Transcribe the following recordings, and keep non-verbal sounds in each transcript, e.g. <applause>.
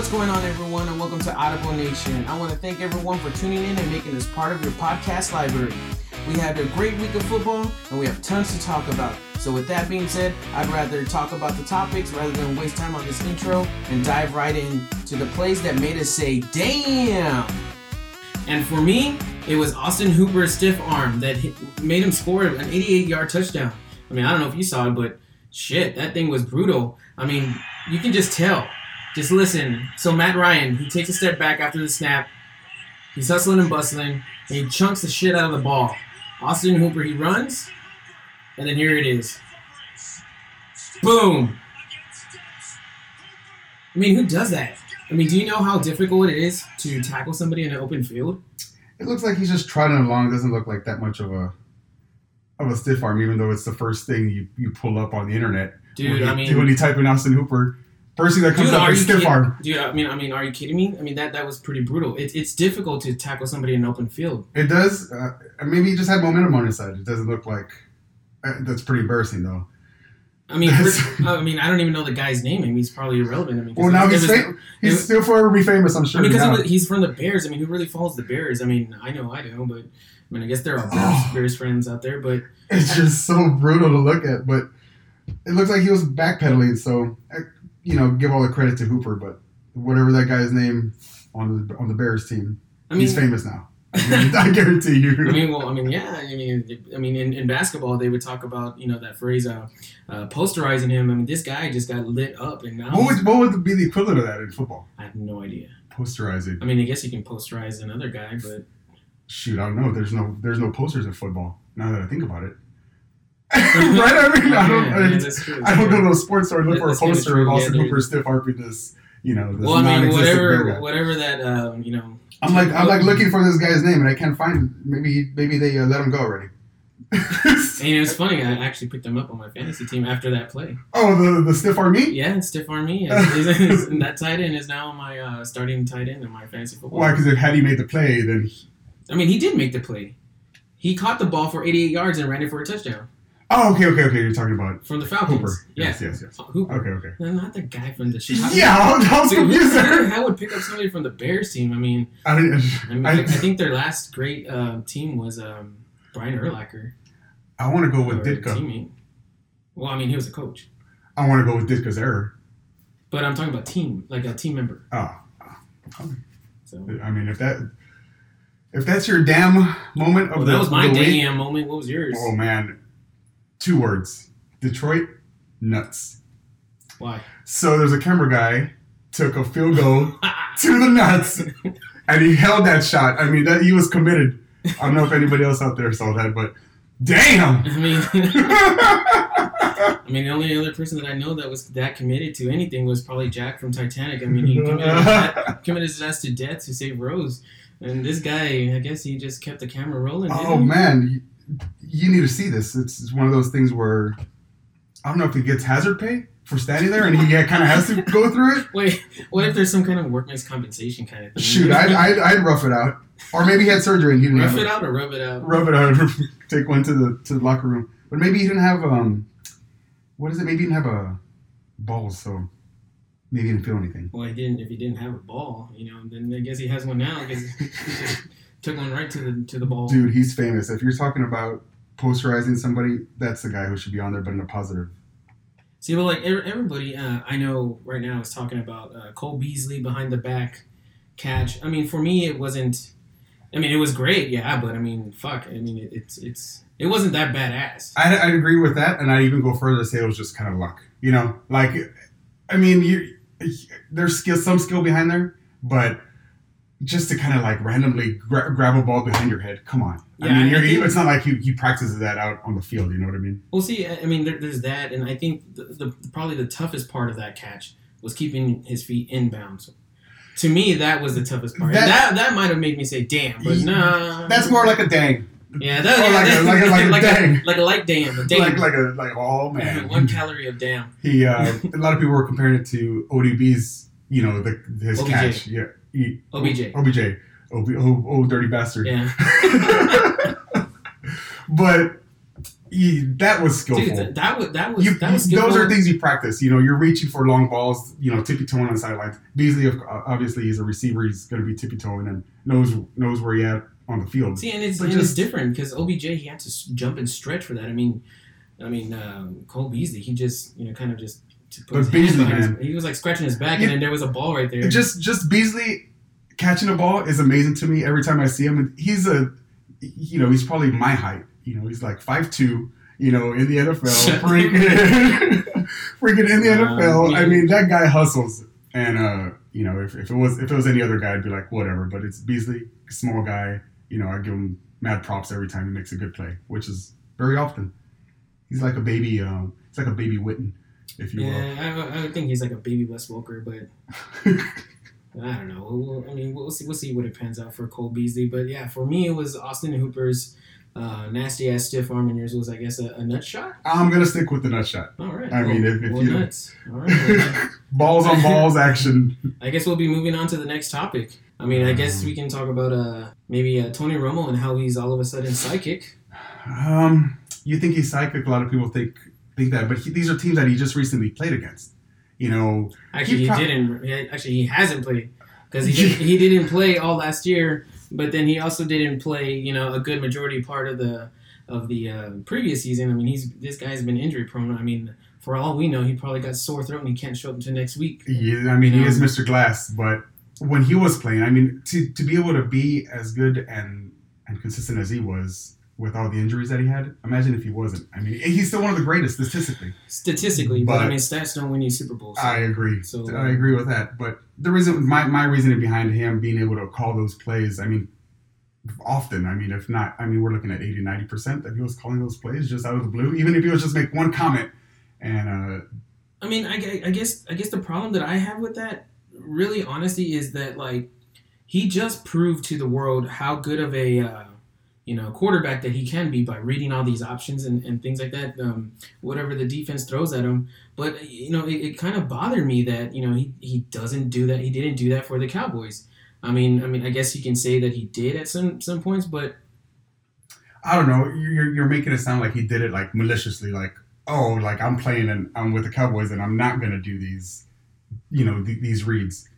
What's going on, everyone, and welcome to Audible Nation. I want to thank everyone for tuning in and making this part of your podcast library. We had a great week of football, and we have tons to talk about. So, with that being said, I'd rather talk about the topics rather than waste time on this intro and dive right into the plays that made us say, damn! And for me, it was Austin Hooper's stiff arm that made him score an 88 yard touchdown. I mean, I don't know if you saw it, but shit, that thing was brutal. I mean, you can just tell. Just listen. So, Matt Ryan, he takes a step back after the snap. He's hustling and bustling, and he chunks the shit out of the ball. Austin Hooper, he runs, and then here it is. Boom. I mean, who does that? I mean, do you know how difficult it is to tackle somebody in an open field? It looks like he's just trotting along. It doesn't look like that much of a of a stiff arm, even though it's the first thing you, you pull up on the internet. Dude, when you, I mean, when you type in Austin Hooper, first thing that comes Dude, up are is you stiff arm. Dude, I mean, I mean, are you kidding me? I mean, that that was pretty brutal. It, it's difficult to tackle somebody in an open field. It does. Uh, maybe he just had momentum on his side. It doesn't look like. Uh, that's pretty embarrassing, though. I mean, I mean, I don't even know the guy's name. I mean, he's probably irrelevant. I mean, Well, now he's was- fam- he's was- still forever be famous. I'm I sure. mean, because he's from the Bears. I mean, who really follows the Bears? I mean, I know I do, but I mean, I guess there are Bears, Oh. Bears friends out there. But it's just so brutal to look at. But it looks like he was backpedaling. So, uh, you know, give all the credit to Hooper. But whatever that guy's name on the on the Bears team, I mean, he's famous now. I guarantee- you. I mean, well, I mean, yeah. I mean, I mean, in, in basketball, they would talk about you know that phrase, uh, uh, posterizing him. I mean, this guy just got lit up, and now what would what would be the equivalent of that in football? I have no idea. Posterizing. I mean, I guess you can posterize another guy, but Shoot, I don't know. There's no there's no posters in football. Now that I think about it. <laughs> right? I mean, I don't, Yeah, I, yeah, true. I don't go to a sports store and look for a poster of Yeah, Austin Hooper stiff arming this, you know, this Well, I mean, whatever, whatever that, um, you know. I'm like I'm like looking for this guy's name and I can't find. Him. Maybe maybe they uh, let him go already. <laughs> And it was funny. I actually picked him up on my fantasy team after that play. oh, the the stiff arm meat. Yeah, Stiff Army. <laughs> and that tight end is now my uh, starting tight end in my fantasy football. Why? Because if had he made the play, then I mean, he did make the play. He caught the ball for 88 yards and ran it for a touchdown oh, okay, okay, okay. You're talking about from the Falcons. Hooper. Yeah. Yes, yes, yes. Hooper. Okay, okay. No, Not the guy from the Chicago. Yeah, I was, I confused who there. the hell would pick up somebody from the Bears team? I mean, I. I, mean, I, I, think their last great uh, team was um, Brian Urlacher. I want to go with Ditka. teammate. Well, I mean, he was a coach, I want to go with Ditka's error. but I'm talking about team, like a team member. Oh, So I mean, if that if that's your damn moment of well, the that was my of the week, damn moment. What was yours? oh man, two words: Detroit nuts. Why? So there's a camera guy took a field goal <laughs> to the nuts, and he held that shot. I mean, that he was committed. I don't know if anybody else out there saw that, but damn. I mean, <laughs> <laughs> I mean, the only other person that I know that was that committed to anything was probably Jack from Titanic. I mean, he committed, his, ass- committed his ass to death to save Rose, and this guy, I guess, he just kept the camera rolling. oh man, you, need to see this. It's, it's one of those things where I don't know if he gets hazard pay for standing there, and he kind of has to <laughs> go through it. Wait, what if there's some kind of workman's compensation kind of thing? Shoot, I'd, I'd, I'd rough it out, or maybe he had surgery and he didn't rough have it out or rub it out. Rub it out. <laughs> Take one to the to the locker room. But maybe he didn't have um, what is it? Maybe he didn't have a ball, so maybe he didn't feel anything. Well, he didn't. If he didn't have a ball, you know, then I guess he has one now because <laughs> took one right to the to the ball. Dude, he's famous. If you're talking about posterizing somebody, that's the guy who should be on there, but in a positive. See, but like everybody uh, I know right now is talking about uh, Cole Beasley behind the back catch. I mean, for me, it wasn't. I mean, it was great, yeah, but I mean, fuck. I mean, it, it's it's it wasn't that badass. I I agree with that, and I even go further to say it was just kind of luck. You know, like, I mean, you there's skill, some skill behind there, but just to kind of like randomly gra- grab a ball behind your head, come on. Yeah, I mean, I you're, think- it's not like he, he practices that out on the field. You know what I mean? Well, see, I mean, there, there's that, and I think the, the probably the toughest part of that catch was keeping his feet inbounds. To me, that was the toughest part. That- That that, might have made me say, "Damn," but nah. That's more like a dang, yeah, that, or yeah, like a- that- like a- like a <laughs> like dang. like a light damn, a damn. like like a like oh man. <laughs> one calorie of damn. He uh, a lot of people were comparing it to ODB's, you know, the his OBJ. catch. Yeah, OBJ. OBJ. Oh, oh, oh, dirty bastard. Yeah. <laughs> but he, that was skillful. Dude, that, that was that was You- that was those are things you practice. You know, you're reaching for long balls. You know, tippy toeing on the sidelines. Beasley, obviously, he's a receiver. He's going to be tippy toeing and knows knows where he at on the field. See, and it's, But and it's different because OBJ he had to jump and stretch for that. I mean, I mean um, Cole Beasley he just you know kind of just But Beasley, behind his- he was like scratching his back, Yeah. and then there was a ball right there. Just just Beasley catching a ball is amazing to me every time I see him. And he's a, you know, he's probably my height. You know, he's like five two. You know, in the NFL, <laughs> freaking, <laughs> freaking in the NFL. I yeah. mean, that guy hustles. And uh, you know, if, if it was if it was any other guy, I'd be like, whatever. But it's Beasley, small guy. You know, I give him mad props every time he makes a good play, which is very often. He's like a baby. Um, it's like a baby Witten, if you will. yeah, I, I think he's like a baby Wes Walker, but <laughs> I don't know. We'll, we'll- I mean, we'll see. We'll see what it pans out for Cole Beasley. But yeah, for me, it was Austin Hooper's uh, nasty ass stiff arm, and yours was, I guess, a, a nut shot. I'm gonna stick with the nut shot. All right. I mean, if- if well, you- nuts. All right. <laughs> balls on balls <laughs> action. I guess we'll be moving on to the next topic. I mean, I guess we can talk about uh maybe uh, Tony Romo and how he's all of a sudden psychic. Um, you think he's psychic? A lot of people think think that, but he, these are teams that he just recently played against. You know, Actually, He he, didn't. Actually, he hasn't played because he <laughs> did, he didn't play all last year. But then he also didn't play, you know, a good majority part of the of the uh, previous season. I mean, he's this guy's been injury prone. I mean, for all we know, he probably got sore throat and he can't show up until next week. Yeah, I mean, he is Mr. Glass, but when he was playing, I mean, to, to be able to be as good and and consistent as he was with all the injuries that he had, imagine if he wasn't. I mean, he's still one of the greatest statistically. Statistically, but, I mean, stats don't win you Super Bowls. so- I agree. So- I agree with that. But the reason, my, my reasoning behind him being able to call those plays, I mean, often, I mean, if not, I mean, we're looking at 80, 90% that he was calling those plays just out of the blue, even if he was just make one comment. And, uh, I mean, I, I guess I guess the problem that I have with that, really, honestly, is that like he just proved to the world how good of a uh, you know quarterback that he can be by reading all these options and, and things like that. Um, whatever the defense throws at him, but you know, it, it kind of bothered me that you know he, he doesn't do that. He didn't do that for the Cowboys. I mean, I mean, I guess you can say that he did at some some points, but I don't know, you're, you're making it sound like he did it like maliciously, like, oh, like I'm playing and I'm with the Cowboys and I'm not going to do these, you know, th- these reads.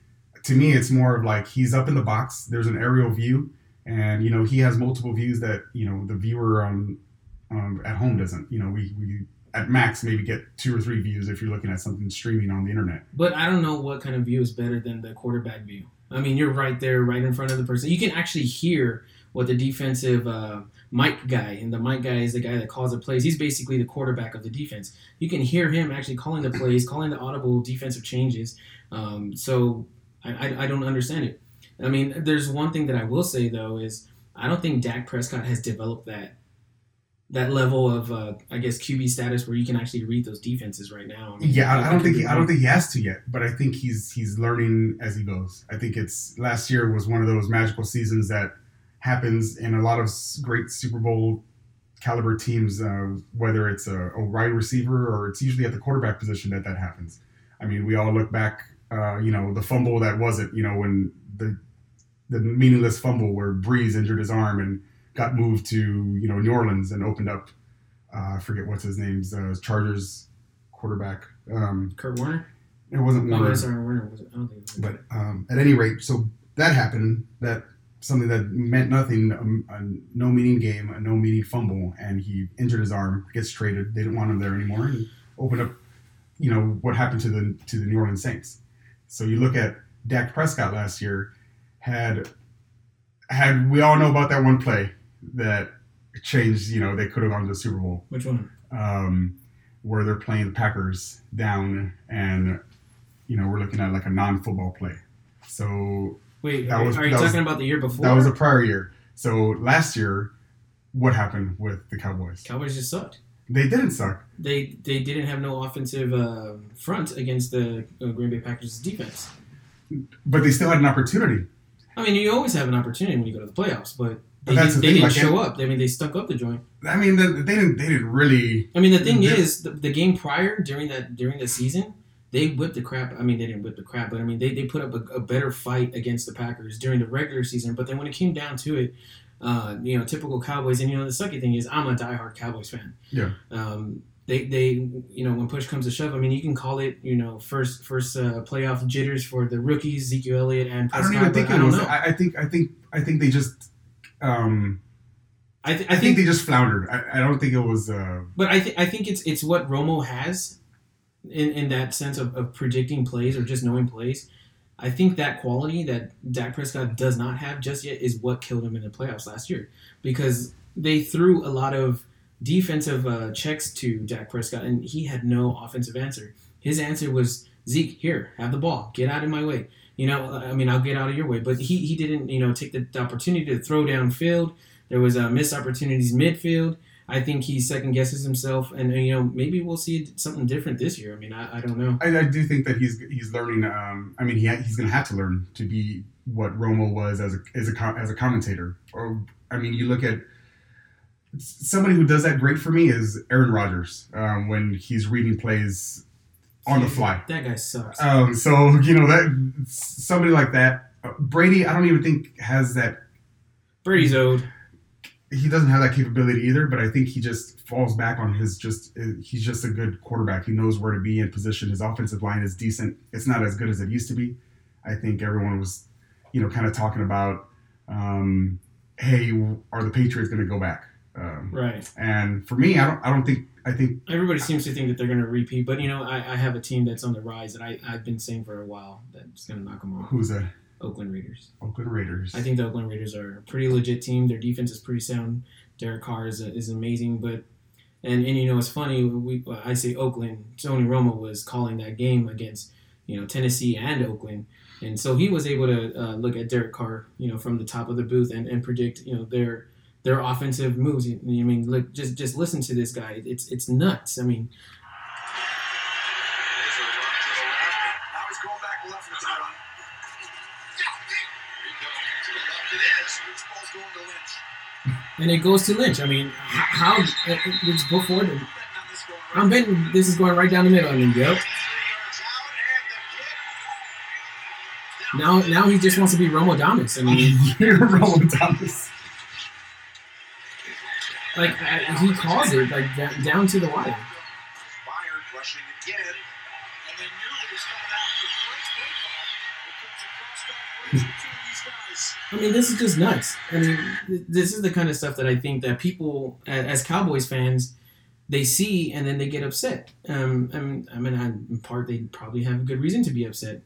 To me, it's more of like he's up in the box, there's an aerial view, and, you know, he has multiple views that, you know, the viewer on, um, at home doesn't. You know, we, we at max maybe get two or three views if you're looking at something streaming on the internet. But I don't know what kind of view is better than the quarterback view. I mean, you're right there, right in front of the person. You can actually hear what the defensive uh, mic guy, and the mic guy is the guy that calls the plays. He's basically the quarterback of the defense. You can hear him actually calling the plays, calling the audible defensive changes. Um, so I, I, I don't understand it. I mean, there's one thing that I will say though is I don't think Dak Prescott has developed that that level of uh, I guess QB status where you can actually read those defenses right now. I mean, Yeah, I, I don't think he, I don't think he has to yet, but I think he's he's learning as he goes. I think it's last year was one of those magical seasons that happens in a lot of great Super Bowl caliber teams, uh, whether it's a, a wide receiver or it's usually at the quarterback position that that happens. I mean, we all look back, uh, you know, the fumble that wasn't, you know, when the the meaningless fumble where Brees injured his arm and got moved to you know New Orleans and opened up. Uh, I forget what's his name's uh, Chargers quarterback. Um, Kurt Warner. it wasn't No, Warner, sorry, Warner was it? I don't think it was. but um, at any rate, so that happened. That something that meant nothing, um, a no meaning game, a no meaning fumble, and he injured his arm, gets traded. They didn't want him there anymore, and opened up. You know what happened to the to the New Orleans Saints. So you look at Dak Prescott last year, had had we all know about that one play that changed. You know they could have gone to the Super Bowl Which one? um, where they're playing the Packers down, and you know we're looking at like a non-football play. So Wait, That was- are you that was- talking about the year before? that was a prior year. So last year, what happened with the Cowboys? Cowboys just sucked. They didn't suck. They they didn't have no offensive uh, front against the uh, Green Bay Packers defense. but they still had an opportunity. I mean, you always have an opportunity when you go to the playoffs, but But they, that's didn't, the they didn't like, show up. I mean, they stuck up the joint. I mean, they, they didn't. They didn't really. I mean, the thing is, the, the game prior during that during the season, they whipped the crap. I mean, they didn't whip the crap, but I mean, they, they put up a, a better fight against the Packers during the regular season. But then when it came down to it, uh, you know, typical Cowboys. And you know, the sucky thing is, I'm a diehard Cowboys fan. Yeah. Um, they, they, you know, when push comes to shove, I mean, you can call it, you know, first, first uh, playoff jitters for the rookies, Ezekiel Elliott and I don't even think it I don't was. know. I, I think I think I think they just. Um, I, th- I, I think, think, they just floundered. I, I don't think it was. Uh, but I, th- I think it's it's what Romo has, in, in that sense of, of predicting plays or just knowing plays. I think that quality that Dak Prescott does not have just yet is what killed him in the playoffs last year, because they threw a lot of defensive uh, checks to Dak Prescott and he had no offensive answer. His answer was Zeke, here, have the ball, get out of my way. You know, I mean, I'll get out of your way, but he, he didn't, you know, take the, the opportunity to throw downfield. There was uh, missed opportunities midfield. I think he second guesses himself, and, and, you know maybe we'll see something different this year. I mean, I, I don't know. I, I do think that he's he's learning. Um, I mean, he he's going to have to learn to be what Romo was as a as a as a commentator. Or I mean, you look at somebody who does that great for me is Aaron Rodgers um, when he's reading plays on the fly. That guy sucks. Um, so you know that somebody like that, uh, Brady. I don't even think has that. Brady's owed. He doesn't have that capability either. But I think he just falls back on his just. uh, He's just a good quarterback. He knows where to be in position. His offensive line is decent. It's not as good as it used to be. I think everyone was, you know, kind of talking about, um, hey, are the Patriots going to go back? Um, Right. and for me, I don't. I don't think. I think Everybody seems to think that they're going to repeat, but you know, I, I have a team that's on the rise that I, I've been saying for a while that's going to knock them off. who's that? Oakland Raiders. Oakland Raiders. I think the Oakland Raiders are a pretty legit team. Their defense is pretty sound. Derek Carr is, is amazing, but and and you know it's funny. We I say Oakland. Tony Romo was calling that game against you know Tennessee and Oakland, and so he was able to uh, look at Derek Carr, you know, from the top of the booth and, and predict you know their their offensive moves. I mean, look, just just listen to this guy. It's it's nuts. I mean, There's a run to the left. Now he's going back left with that one. Here he goes. To the left it is. This ball's going to Lynch. and it goes to Lynch. I mean, how it- it's before the. Betting on this going right. I'm betting this is going right down the middle. I mean, yep. Three yards out and the kick. Now now he just wants to be Romo Damas. I mean. <laughs> <laughs> You're rolling Thomas. Like I, he calls it like da- down to the wire. Bayern rushing again. And they knew it was coming out for French baseball. It comes across that bridge to these guys. I mean, this is just nuts. I mean, this is the kind of stuff that I think that people, as Cowboys fans, they see and then they get upset. Um, I mean, I mean, in part they probably have a good reason to be upset,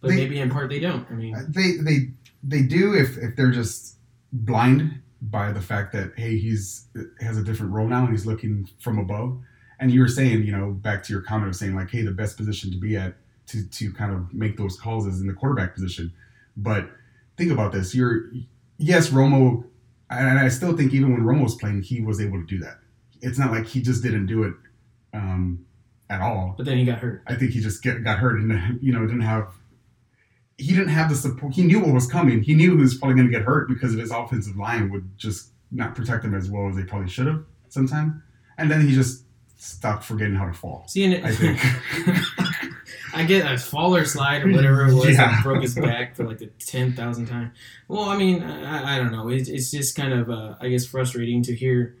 but They- maybe in part they don't. I mean, They they they do if if they're just blind by the fact that hey he's has a different role now and he's looking from above. And you were saying, you know, back to your comment of saying like, hey, the best position to be at to to kind of make those calls is in the quarterback position. But think about this: you're yes, Romo, and I still think even when Romo was playing, he was able to do that. It's not like he just didn't do it um, at all. but then he got hurt. I think he just get, got hurt and you know didn't have he didn't have the support. He knew what was coming. He knew he was probably going to get hurt because of his offensive line would just not protect him as well as they probably should have sometimes. And then he just stopped forgetting how to fall. See, and it, I think. <laughs> I get a fall or slide or whatever it was. Yeah. broke his back for like the ten thousand time. Well, I mean, I, I don't know. It's, it's just kind of, uh, I guess, frustrating to hear.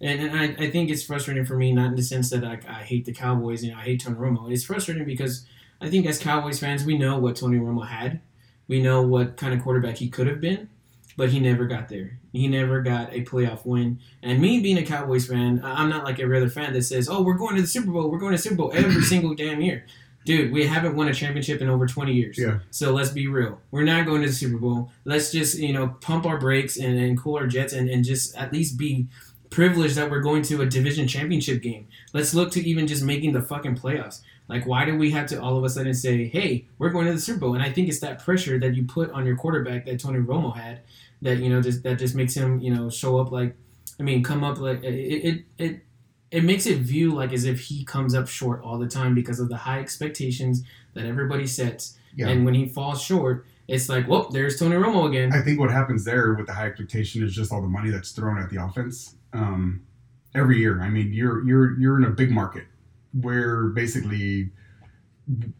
And, and I, I think it's frustrating for me, not in the sense that I, I hate the Cowboys and I hate Tony Romo. It's frustrating because I think as Cowboys fans, we know what Tony Romo had. We know what kind of quarterback he could have been, but he never got there. He never got a playoff win. And me being a Cowboys fan, I'm not like every other fan that says, "Oh, we're going to the Super Bowl. We're going to the Super Bowl every <clears throat> single damn year." Dude, we haven't won a championship in over 20 years. Yeah. So let's be real. We're not going to the Super Bowl. Let's just, you know, pump our brakes and, and cool our jets and, and just at least be privileged that we're going to a division championship game. Let's look to even just making the fucking playoffs. Like, why do we have to all of a sudden say, hey, we're going to the Super Bowl? And I think it's that pressure that you put on your quarterback that Tony Romo had that, you know, just that just makes him, you know, show up like, I mean, come up like, it, it, it, it makes it view like as if he comes up short all the time because of the high expectations that everybody sets. Yeah. And when he falls short, it's like, whoop, there's Tony Romo again. I think what happens there with the high expectation is just all the money that's thrown at the offense um, every year. I mean, you're you're you're in a big market where basically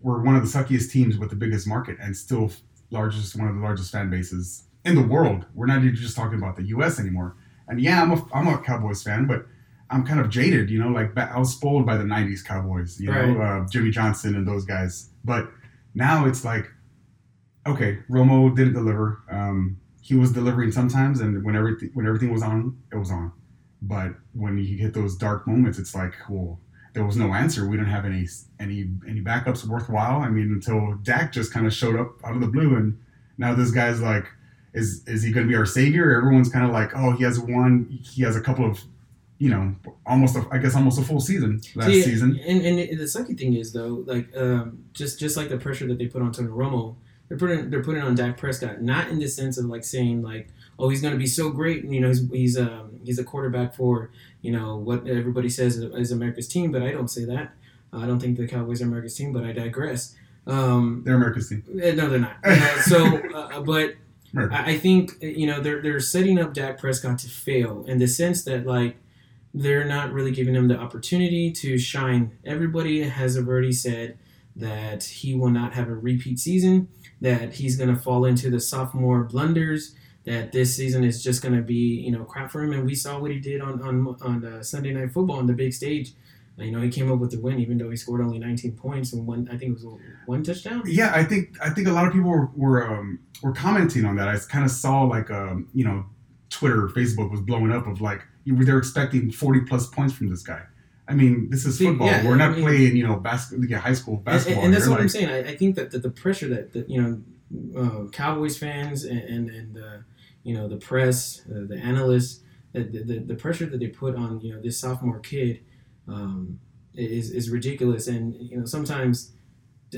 we're one of the suckiest teams with the biggest market and still largest one of the largest fan bases in the world. We're not even just talking about the U.S. anymore. And yeah, I'm a I'm a Cowboys fan, but I'm kind of jaded. You know, like I was spoiled by the '90s Cowboys. You know, uh, Jimmy Johnson and those guys. But now it's like, okay, Romo didn't deliver. Um, he was delivering sometimes, and when everything when everything was on, it was on. But when he hit those dark moments, it's like, well, there was no answer. We didn't have any any any backups worthwhile. I mean, until Dak just kind of showed up out of the blue, and now this guy's like, is is he going to be our savior? Everyone's kind of like, oh, he has one, he has a couple of, you know, almost a, I guess almost a full season last See, season. And, and the sucky thing is though, like um, just just like the pressure that they put on Tony Romo, they're putting they're putting on Dak Prescott, not in the sense of like saying like, oh, he's going to be so great, and you know, he's he's um, he's a quarterback for you know what everybody says is America's team, but I don't say that. I don't think the Cowboys are America's team, but I digress. Um, They're America's team. uh, no, they're not. Uh, so, uh, but Right. I, I think you know they're they're setting up Dak Prescott to fail in the sense that like they're not really giving him the opportunity to shine. Everybody has already said that he will not have a repeat season. That he's going to fall into the sophomore blunders. That this season is just going to be you know crap for him. And we saw what he did on on on uh, Sunday Night Football on the big stage. You know he came up with the win, even though he scored only 19 points and one. I think it was one touchdown. Yeah, I think I think a lot of people were were, um, were commenting on that. I kind of saw like um, you know Twitter, Facebook was blowing up of like they're expecting forty plus points from this guy. I mean, this is See, football. yeah, We're I not mean- playing you know basketball, yeah, high school basketball. And, and that's what I'm saying. I, I think that, that the pressure that, that you know uh, Cowboys fans and and, and uh, you know the press, uh, the analysts, that the, the, the pressure that they put on you know this sophomore kid um, is is ridiculous. And you know sometimes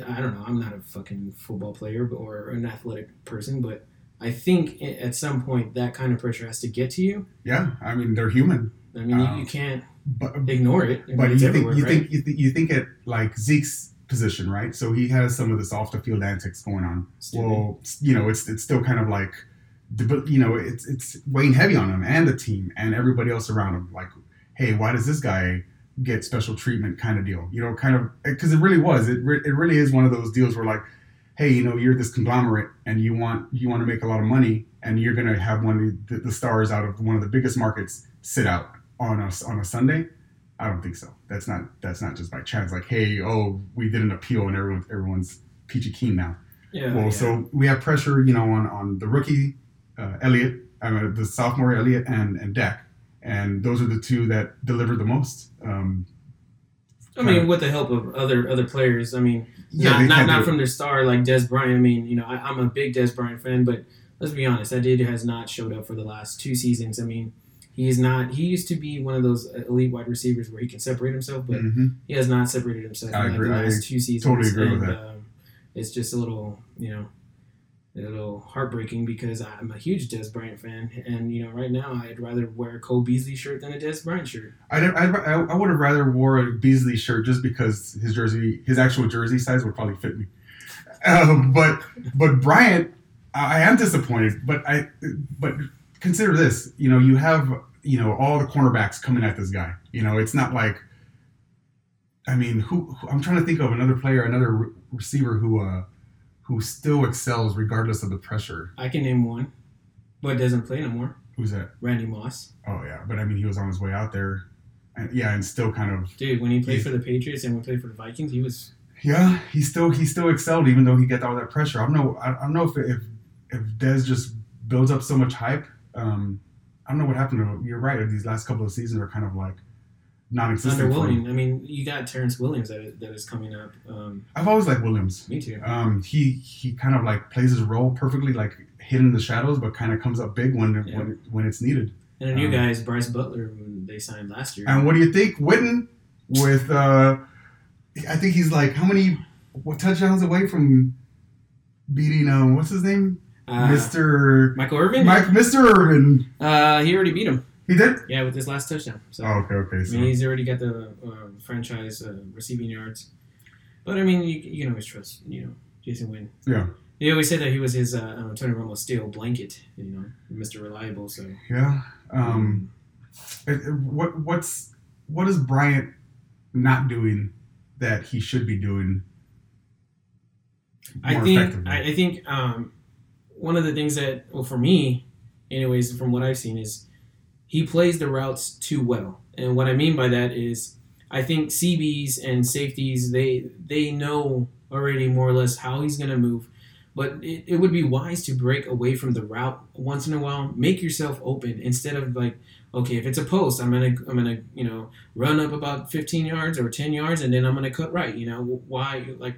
I don't know. I'm not a fucking football player or an athletic person, but I think at some point that kind of pressure has to get to you. Yeah, I mean they're human, I mean, you, Um, you can't but ignore it. I mean, but you think you right? think you, th- you think at like Zeke's position, right? So he has some of this off the field antics going on. Stupid. Well, you know, it's it's still kind of like, you know, it's it's weighing heavy on him and the team and everybody else around him. Like, hey, why does this guy get special treatment? Kind of deal, you know, kind of eh, because it really was. It re- it really is one of those deals where like, hey, you know, you're this conglomerate and you want you want to make a lot of money and you're gonna have one of the, the stars out of one of the biggest markets sit out on a on a Sunday. I don't think so. That's not that's not just by chance. Like, hey, oh, we did an appeal and everyone everyone's peachy keen now. yeah, Well, yeah. so we have pressure, you know, on, on the rookie uh, Elliott, I mean, the sophomore Elliott and and Dak, and those are the two that deliver the most. Um, I mean, with the help of other other players. I mean, yeah, not not, not from their star like Dez Bryant. I mean, you know, I, I'm a big Dez Bryant fan, but let's be honest, that dude has not showed up for the last two seasons. I mean, he's not. He used to be one of those elite wide receivers where he can separate himself, but Mhm. he has not separated himself I in like agree. the last two seasons. totally agree with that. Um, it's just a little, you know. A little heartbreaking because I'm a huge Dez Bryant fan, and you know, right now I'd rather wear a Cole Beasley shirt than a Dez Bryant shirt. I, I, I would have rather wore a Beasley shirt just because his jersey, his actual jersey size would probably fit me. Um, but but Bryant, I am disappointed. But I but consider this, you know, you have you know all the cornerbacks coming at this guy. You know, it's not like. I mean, who, who I'm trying to think of another player, another re- receiver who uh who still excels regardless of the pressure. I can name one, but doesn't play anymore. Who's that? Randy Moss. Oh yeah, but I mean, he was on his way out there, and, yeah, and still kind of Dude, when he played for the Patriots and when he played for the Vikings, he was Yeah, he still he still excelled even though he got all that pressure. I don't know. I, I don't know if if if Dez just builds up so much hype. Um, I don't know what happened to. You're right. These last couple of seasons are kind of like non-existent underwhelming. I mean, you got Terrence Williams that is, that is coming up. Um, I've always liked Williams. me too. Um, he he kind of like plays his role perfectly, like hidden in the shadows, but kind of comes up big when Yeah. when when it's needed. And a new um, guy is Brice Butler, who they signed last year. And what do you think, Witten? With uh, I think he's like how many what touchdowns away from beating um what's his name, Uh, Mister. Michael Irvin. Mike, Mr. Irvin. Uh, he already beat him. He did? Yeah, with his last touchdown. So Oh, okay, okay. I So, mean, he's already got the uh, franchise uh, receiving yards. But I mean, you, you can always trust you know Jason Witten. yeah, They always said that he was his uh, uh, Tony Romo's steel blanket. You know, Mr. Reliable. So yeah. Um, what what's what is Bryant not doing that he should be doing? I think? I, I think um, one of the things that, well, for me, anyways, from what I've seen, is he plays the routes too well. And what I mean by that is, I think CBs and safeties they they know already more or less how he's going to move. But it, it would be wise to break away from the route once in a while. Make yourself open instead of like, okay, if it's a post, I'm gonna I'm gonna you know run up about 15 yards or 10 yards, and then I'm gonna cut right. You know why? Like,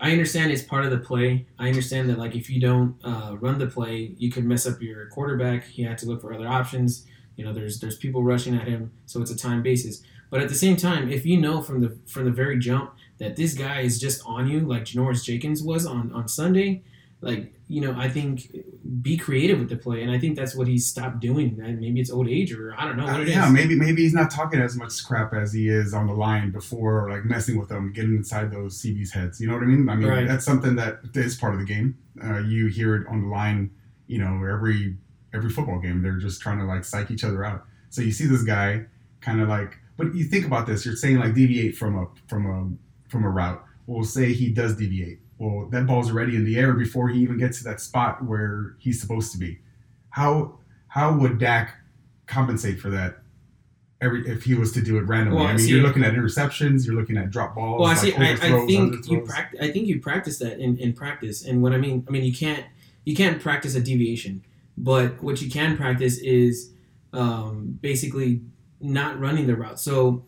I understand it's part of the play. I understand that like if you don't uh, run the play, you could mess up your quarterback. He had to look for other options. You know, there's there's people rushing at him, so it's a time basis. But at the same time, if you know from the from the very jump that this guy is just on you, like Janoris Jenkins was on on Sunday, like you know, I think be creative with the play, and I think that's what he's stopped doing. And maybe it's old age, or I don't know what Uh, it is. yeah, maybe maybe he's not talking as much crap as he is on the line before, like messing with them, getting inside those CB's heads. You know what I mean? I mean Right. that's something that is part of the game. Uh, you hear it on the line, you know, every every football game. They're just trying to like psych each other out. So you see this guy kind of like, but you think about this. You're saying like deviate from a from a from a route. Well, say he does deviate. Well, that ball's already in the air before he even gets to that spot where he's supposed to be. How how would Dak compensate for that every if he was to do it randomly? Well, I mean, see- you're looking at interceptions, you're looking at drop balls. Well, I like see. I, I think you practice. I think you practice that in, in practice. And what I mean, I mean, you can't you can't practice a deviation, but what you can practice is um, basically not running the route. So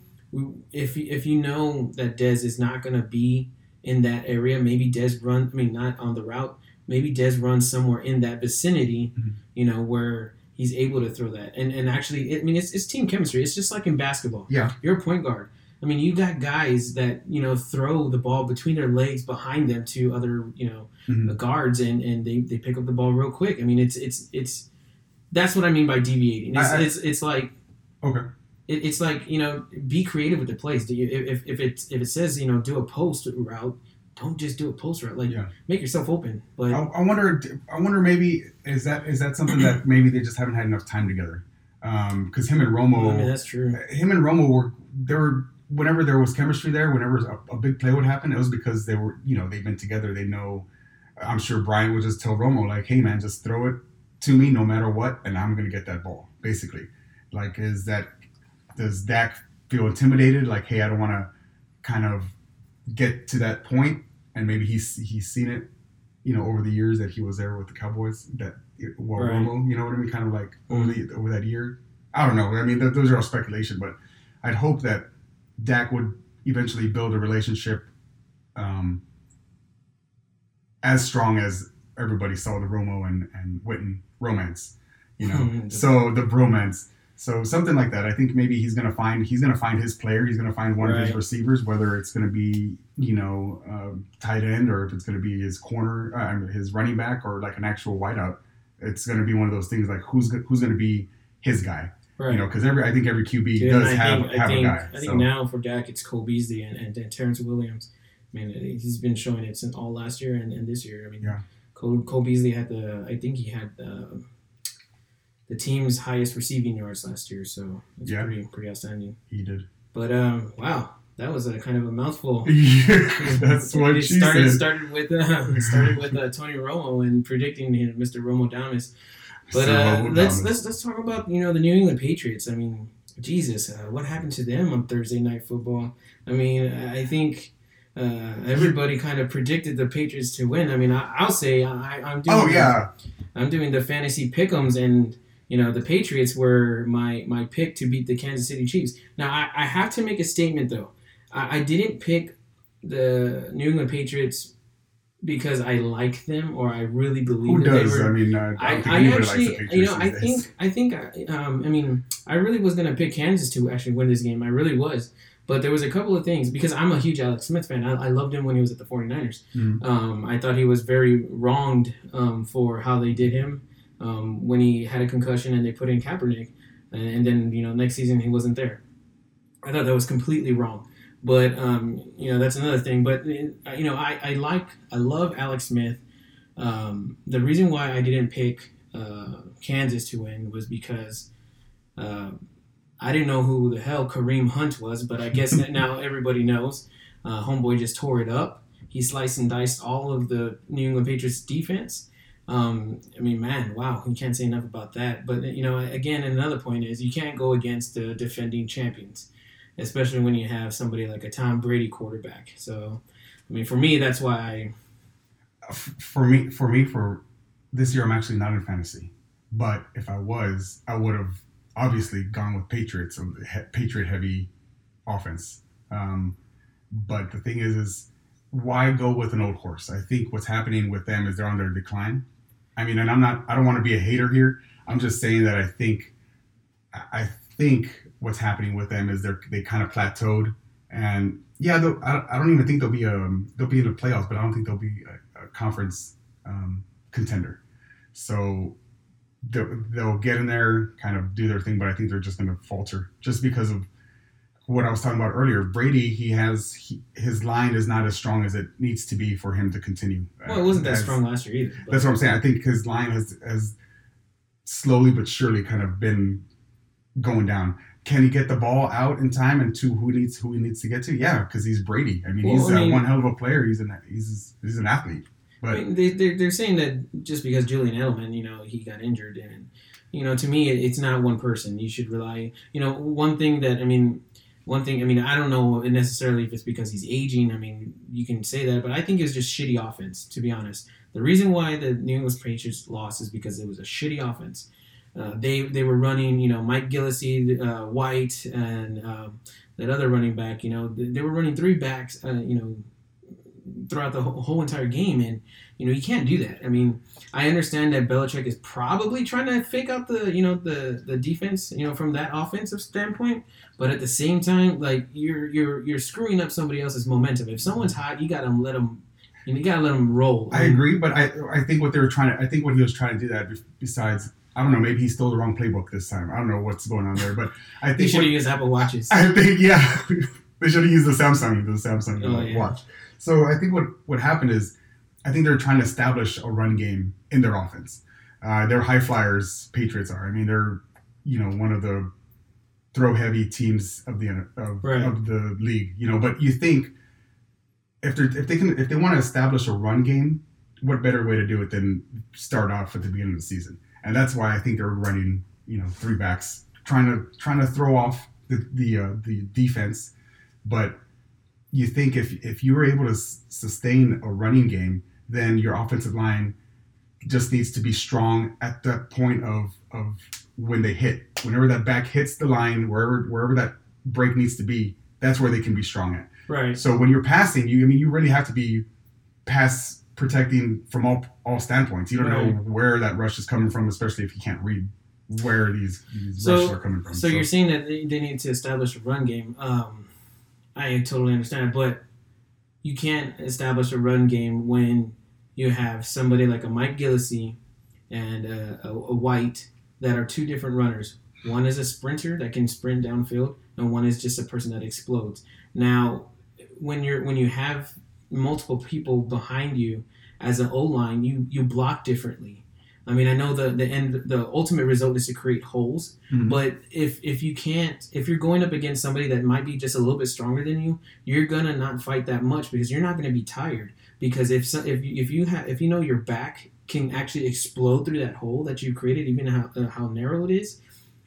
if if you know that Dez is not going to be in that area, maybe Dez run. I mean, not on the route. Maybe Dez runs somewhere in that vicinity. Mhm. You know where he's able to throw that. And and actually, I mean, it's, it's team chemistry. It's just like in basketball. Yeah. You're a point guard. I mean, you got guys that you know throw the ball between their legs behind them to other you know Mhm. guards, and, and they, they pick up the ball real quick. I mean, it's it's it's that's what I mean by deviating. It's I- I- it's, it's like Okay. It, it's like you know be creative with the plays. Do you if if it if it says you know do a post route, don't just do a post route. Like Yeah. make yourself open. But I, I wonder. I wonder maybe is that is that something that maybe they just haven't had enough time together? Um, because him and Romo, mean that's true. him and Romo were there were whenever there was chemistry there, whenever a, a big play would happen, it was because they were you know they've been together. They know. I'm sure Brian would just tell Romo like, "Hey man, just throw it to me no matter what, and I'm gonna get that ball." Basically, like is that does Dak feel intimidated? Like, hey, I don't want to kind of get to that point, and maybe he's he's seen it, you know, over the years that he was there with the Cowboys. That well, Right. Romo, you know what I mean? Kind of like over the over that year. I don't know. I mean, th- those are all speculation, but I'd hope that Dak would eventually build a relationship um, as strong as everybody saw the Romo and, and Witten romance, you know. <laughs> So the bromance. So something like that. I think maybe he's gonna find he's gonna find his player. He's gonna find one of his receivers, whether it's gonna be you know uh, tight end or if it's gonna be his corner, uh, his running back or like an actual wideout. It's gonna be one of those things like who's who's gonna be his guy, Right. you know? Because every I think every QB Dude, does I have think, have think, a guy. I think so. now for Dak, it's Cole Beasley and, and, and Terrence Williams. I mean, he's been showing it since all last year and, and this year. I mean, Yeah. Cole, Cole Beasley had the, I think he had the, the team's highest receiving yards last year. So it's Yeah. pretty pretty outstanding. he did. But um, wow, that was a kind of a mouthful. <laughs> That's what she started said. started with uh, <laughs> started with uh, Tony Romo and predicting him, Mr. Romo Damas. But uh, let's let's let's talk about you know the New England Patriots. I mean, Jesus, uh, what happened to them on Thursday Night Football? I mean, I think uh, everybody kind of predicted the Patriots to win. I mean, I, I'll say I, I'm doing Oh yeah, I'm doing the fantasy pickums, and you know the Patriots were my my pick to beat the Kansas City Chiefs. Now I, I have to make a statement though. I, I didn't pick the New England Patriots because I like them or I really believe who does? were. I mean, I I, think I actually, you know, I days. think, I think, um, I mean, I really was gonna pick Kansas to actually win this game. I really was, but there was a couple of things because I'm a huge Alex Smith fan. I, I loved him when he was at the 49ers. Mhm. Um, I thought he was very wronged um, for how they did him um, when he had a concussion and they put in Kaepernick, and, and then you know next season he wasn't there. I thought that was completely wrong. But um, you know that's another thing. But you know I, I like I love Alex Smith. Um, the reason why I didn't pick uh, Kansas to win was because uh, I didn't know who the hell Kareem Hunt was, but I guess that now <laughs> everybody knows. Uh, homeboy just tore it up. He sliced and diced all of the New England Patriots defense. Um, I mean, man, wow, you can't say enough about that. But you know, again, another point is you can't go against the defending champions, especially when you have somebody like a Tom Brady quarterback. So, I mean, for me, that's why I For me, for me, for this year, I'm actually not in fantasy. But if I was, I would have obviously gone with Patriots, a Patriot heavy offense. Um, but the thing is, is why go with an old horse? I think what's happening with them is they're on their decline. I mean, and I'm not, I don't want to be a hater here. I'm just saying that I think, I think what's happening with them is they're they kind of plateaued, and yeah, I, I don't even think they'll be um they'll be in the playoffs, but I don't think they'll be a, a conference um, contender. So they'll, they'll get in there, kind of do their thing, but I think they're just going to falter just because of what I was talking about earlier. Brady, he has he, his line is not as strong as it needs to be for him to continue. well, it wasn't that As- strong last year either. That's what I'm saying. I think his line has has slowly but surely kind of been going down. Can he get the ball out in time and to who needs who he needs to get to? Yeah, because he's Brady. I mean, Well, he's I uh, one hell of a player. He's an he's he's an athlete. I But mean, they, they're, they're saying that just because Julian Edelman, you know, he got injured, and you know, to me, it's not one person. You should rely. You know, one thing that I mean, one thing. I mean, I don't know necessarily if it's because he's aging. I mean, you can say that, but I think it's just shitty offense. To be honest, the reason why the New England Patriots lost is because it was a shitty offense. Uh, they they were running, you know, Mike Gillislee, uh, White, and um, that other running back. You know, they, they were running three backs. Uh, you know, throughout the whole, entire game, and you know you can't do that. I mean, I understand that Belichick is probably trying to fake out the you know the the defense, you know, from that offensive standpoint, but at the same time, like you're you're you're screwing up somebody else's momentum. If someone's hot, you gotta let them. You, know, you gotta let them roll. I agree. But I I think what they were trying to I think what he was trying to do that besides I don't know maybe he stole the wrong playbook this time. I don't know what's going on there, but I think They should have used Apple Watches. I think yeah, <laughs> they should have used the Samsung, the Samsung Oh, uh, yeah. watch. So I think what what happened is, I think they're trying to establish a run game in their offense. Uh, they're high flyers. Patriots are. I mean, they're you know one of the throw heavy teams of the of, Right. of the league. You know, but you think if they if they can if they want to establish a run game, what better way to do it than start off at the beginning of the season? And that's why I think they're running you know three backs, trying to trying to throw off the the uh, the defense, but you think if if you were able to s- sustain a running game, then your offensive line just needs to be strong at that point of of when they hit. Whenever that back hits the line, wherever wherever that break needs to be, that's where they can be strong at. right. So when you're passing, you I mean you really have to be pass protecting from all all standpoints. You don't know where that rush is coming from, especially if you can't read where these, these So- rushes are coming from. So you're saying that they, they need to establish a run game. Um, I totally understand, but you can't establish a run game when you have somebody like a Mike Gillislee and a, a, a White that are two different runners. One is a sprinter that can sprint downfield, and one is just a person that explodes. Now, when you're when you have multiple people behind you as an O line, you you block differently. I mean, I know the the end the ultimate result is to create holes, Mhm. but if if you can't if you're going up against somebody that might be just a little bit stronger than you, you're gonna not fight that much because you're not gonna be tired. Because if so, if you, if you have if you know your back can actually explode through that hole that you created, even how uh, how narrow it is,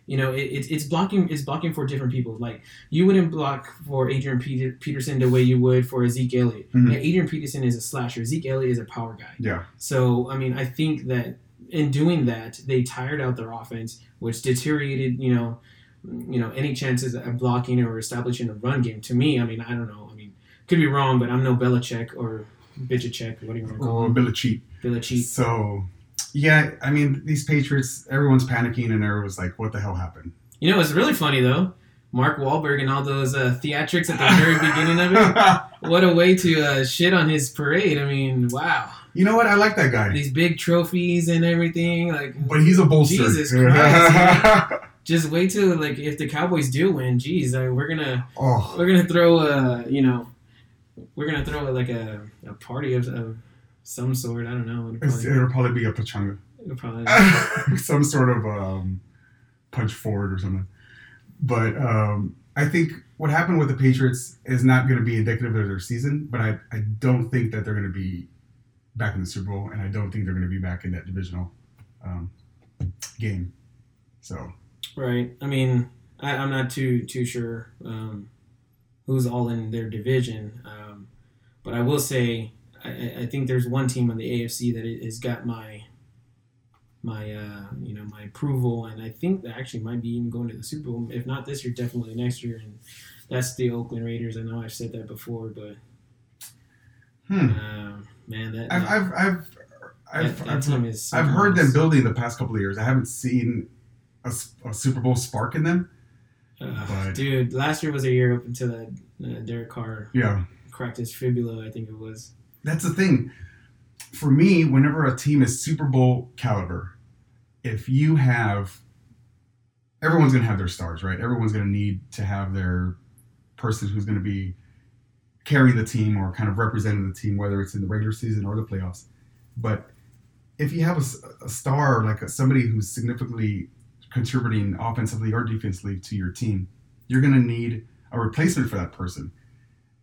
you know it, it's it's blocking it's blocking for different people. Like you wouldn't block for Adrian Peter, Peterson the way you would for Zeke Elliott. Mhm. Adrian Peterson is a slasher. Zeke Elliott is a power guy. yeah. So I mean, I think that in doing that, they tired out their offense, which deteriorated, you know, you know, any chances of blocking or establishing a run game. To me, I mean, I don't know. I mean, could be wrong, but I'm no Belichick or Bitchacek, what do you want to call Or him? Belichick. Belichick. So, yeah, I mean, these Patriots, everyone's panicking, and everyone's like, "What the hell happened?" You know, it's really funny though. Mark Wahlberg and all those uh, theatrics at the very beginning of it. <laughs> What a way to uh, shit on his parade. I mean, wow. You know what? I like that guy, These big trophies and everything. Like, but he's a bolster. Jesus <laughs> Christ, just wait till like if the Cowboys do win, geez, mean, we're gonna oh, we're gonna throw a you know we're gonna throw like a, a party of, of some sort. I don't know. It'll probably, it'll probably be a pachanga, it'll probably <laughs> some sort of um, punch forward or something. But um, I think what happened with the Patriots is not going to be indicative of their season. But I, I don't think that they're going to be back in the Super Bowl, and I don't think they're going to be back in that divisional um, game. So Right. I mean, I, I'm not too too sure um, who's all in their division, um, but I will say I- I, think there's one team on the AFC that has got my my uh, you know my approval, and I think that actually might be even going to the Super Bowl. If not this year, definitely next year, and that's the Oakland Raiders. I know I've said that before, but hmm. um, man, that I've I've I've I've, that I've, is. I've heard them building the past couple of years. I haven't seen a Super Bowl spark in them. Uh, dude, last year was a year up until that uh, Derek Carr Yeah, cracked his fibula. I think it was. that's the thing. For me, whenever a team is Super Bowl caliber, if you have, everyone's going to have their stars, right? Everyone's going to need to have their person who's going to be carrying the team or kind of representing the team, whether it's in the regular season or the playoffs. But if you have a star like a, somebody who's significantly contributing offensively or defensively to your team, you're going to need a replacement for that person.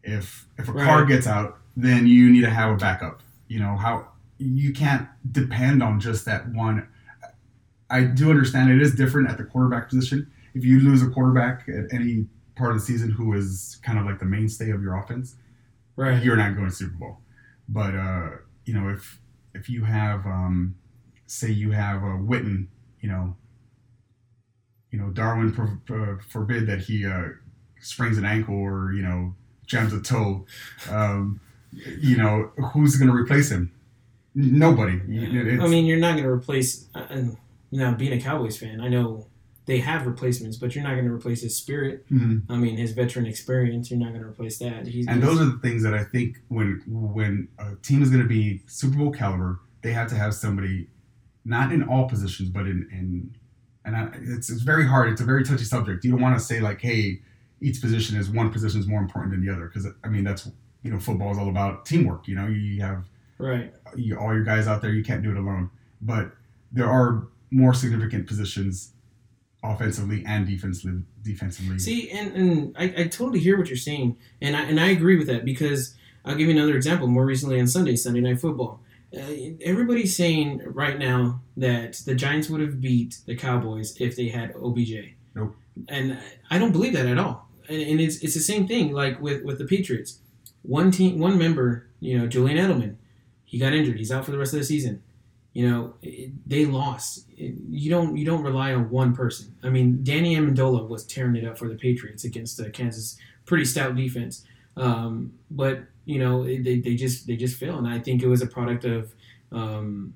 If if a Carr gets out, then you need to have a backup. You know how you can't depend on just that one. I do understand it is different at the quarterback position. If you lose a quarterback at any part of the season who is kind of like the mainstay of your offense, Right. you're not going to Super Bowl. But uh, you know, if if you have, um, say, you have a Witten, you know, you know, Darwin for, uh, forbid that he uh, sprains an ankle or you know jams a toe. Um, you know, who's going to replace him? Nobody. I mean, you're not going to replace. uh, And you know, being a Cowboys fan, I know they have replacements, but you're not going to replace his spirit. Mhm. I mean, his veteran experience. You're not going to replace that. He's, And those are the things that I think when when a team is going to be Super Bowl caliber, they have to have somebody, not in all positions, but in in, and I, it's it's very hard. It's a very touchy subject. You don't want to say like, hey, each position is one position is more important than the other because I mean that's you know football is all about teamwork. You know you have right. you, all your guys out there. You can't do it alone. But there are more significant positions, offensively and defensively. Defensively, See, and, and I, I totally hear what you're saying, and I and I agree with that because I'll give you another example. More recently on Sunday, Sunday Night Football, uh, everybody's saying right now that the Giants would have beat the Cowboys if they had OBJ. Nope. And I don't believe that at all. And, and it's it's the same thing like with with the Patriots. One team, one member, you know, Julian Edelman, he got injured. He's out for the rest of the season. You know, they lost. You don't you don't rely on one person. I mean, Danny Amendola was tearing it up for the Patriots against the Kansas pretty stout defense. Um, but you know, they, they just they just fail, and I think it was a product of um,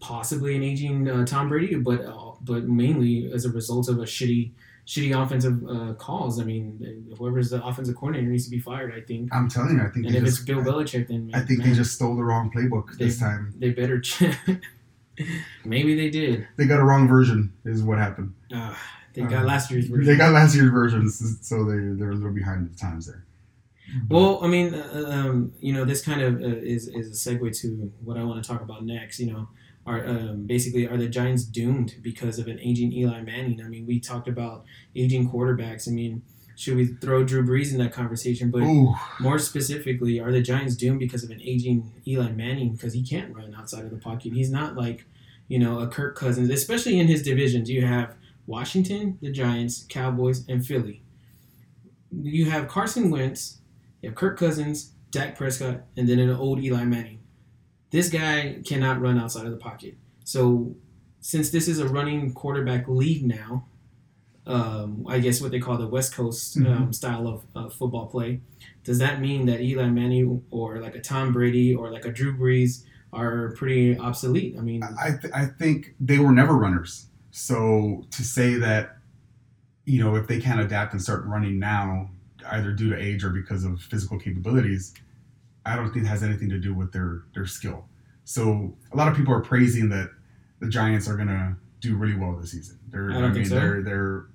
possibly an aging uh, Tom Brady, but uh, but mainly as a result of a shitty shitty offensive uh, calls. I mean, whoever's the offensive coordinator needs to be fired. I think. I'm telling you, I think And they if just, it's Bill Belichick, then I think man, they just stole the wrong playbook this time. they better. Ch- <laughs> Maybe they did. They got a wrong version, is what happened. Uh, they got Uh, last year's version. They got last year's versions, so they they're a little behind the times there. Well, I mean, uh, um, you know, this kind of uh, is is a segue to what I want to talk about next. You know, are um, basically are the Giants doomed because of an aging Eli Manning? I mean, we talked about aging quarterbacks. I mean, should we throw Drew Brees in that conversation? But Ooh, more specifically, are the Giants doomed because of an aging Eli Manning? Because he can't run outside of the pocket. He's not like, you know, a Kirk Cousins, especially in his divisions. You have Washington, the Giants, Cowboys, and Philly. You have Carson Wentz, you have Kirk Cousins, Dak Prescott, and then an old Eli Manning. This guy cannot run outside of the pocket. So, since this is a running quarterback league now, um, I guess what they call the West Coast um, style of uh, football play, does that mean that Eli Manning or like a Tom Brady or like a Drew Brees are pretty obsolete? I mean, I th- I think they were never runners. So to say that, you know, if they can't adapt and start running now, either due to age or because of physical capabilities, I don't think it has anything to do with their their skill. So a lot of people are praising that the Giants are gonna do really well this season. They're I don't mean think so. they're they're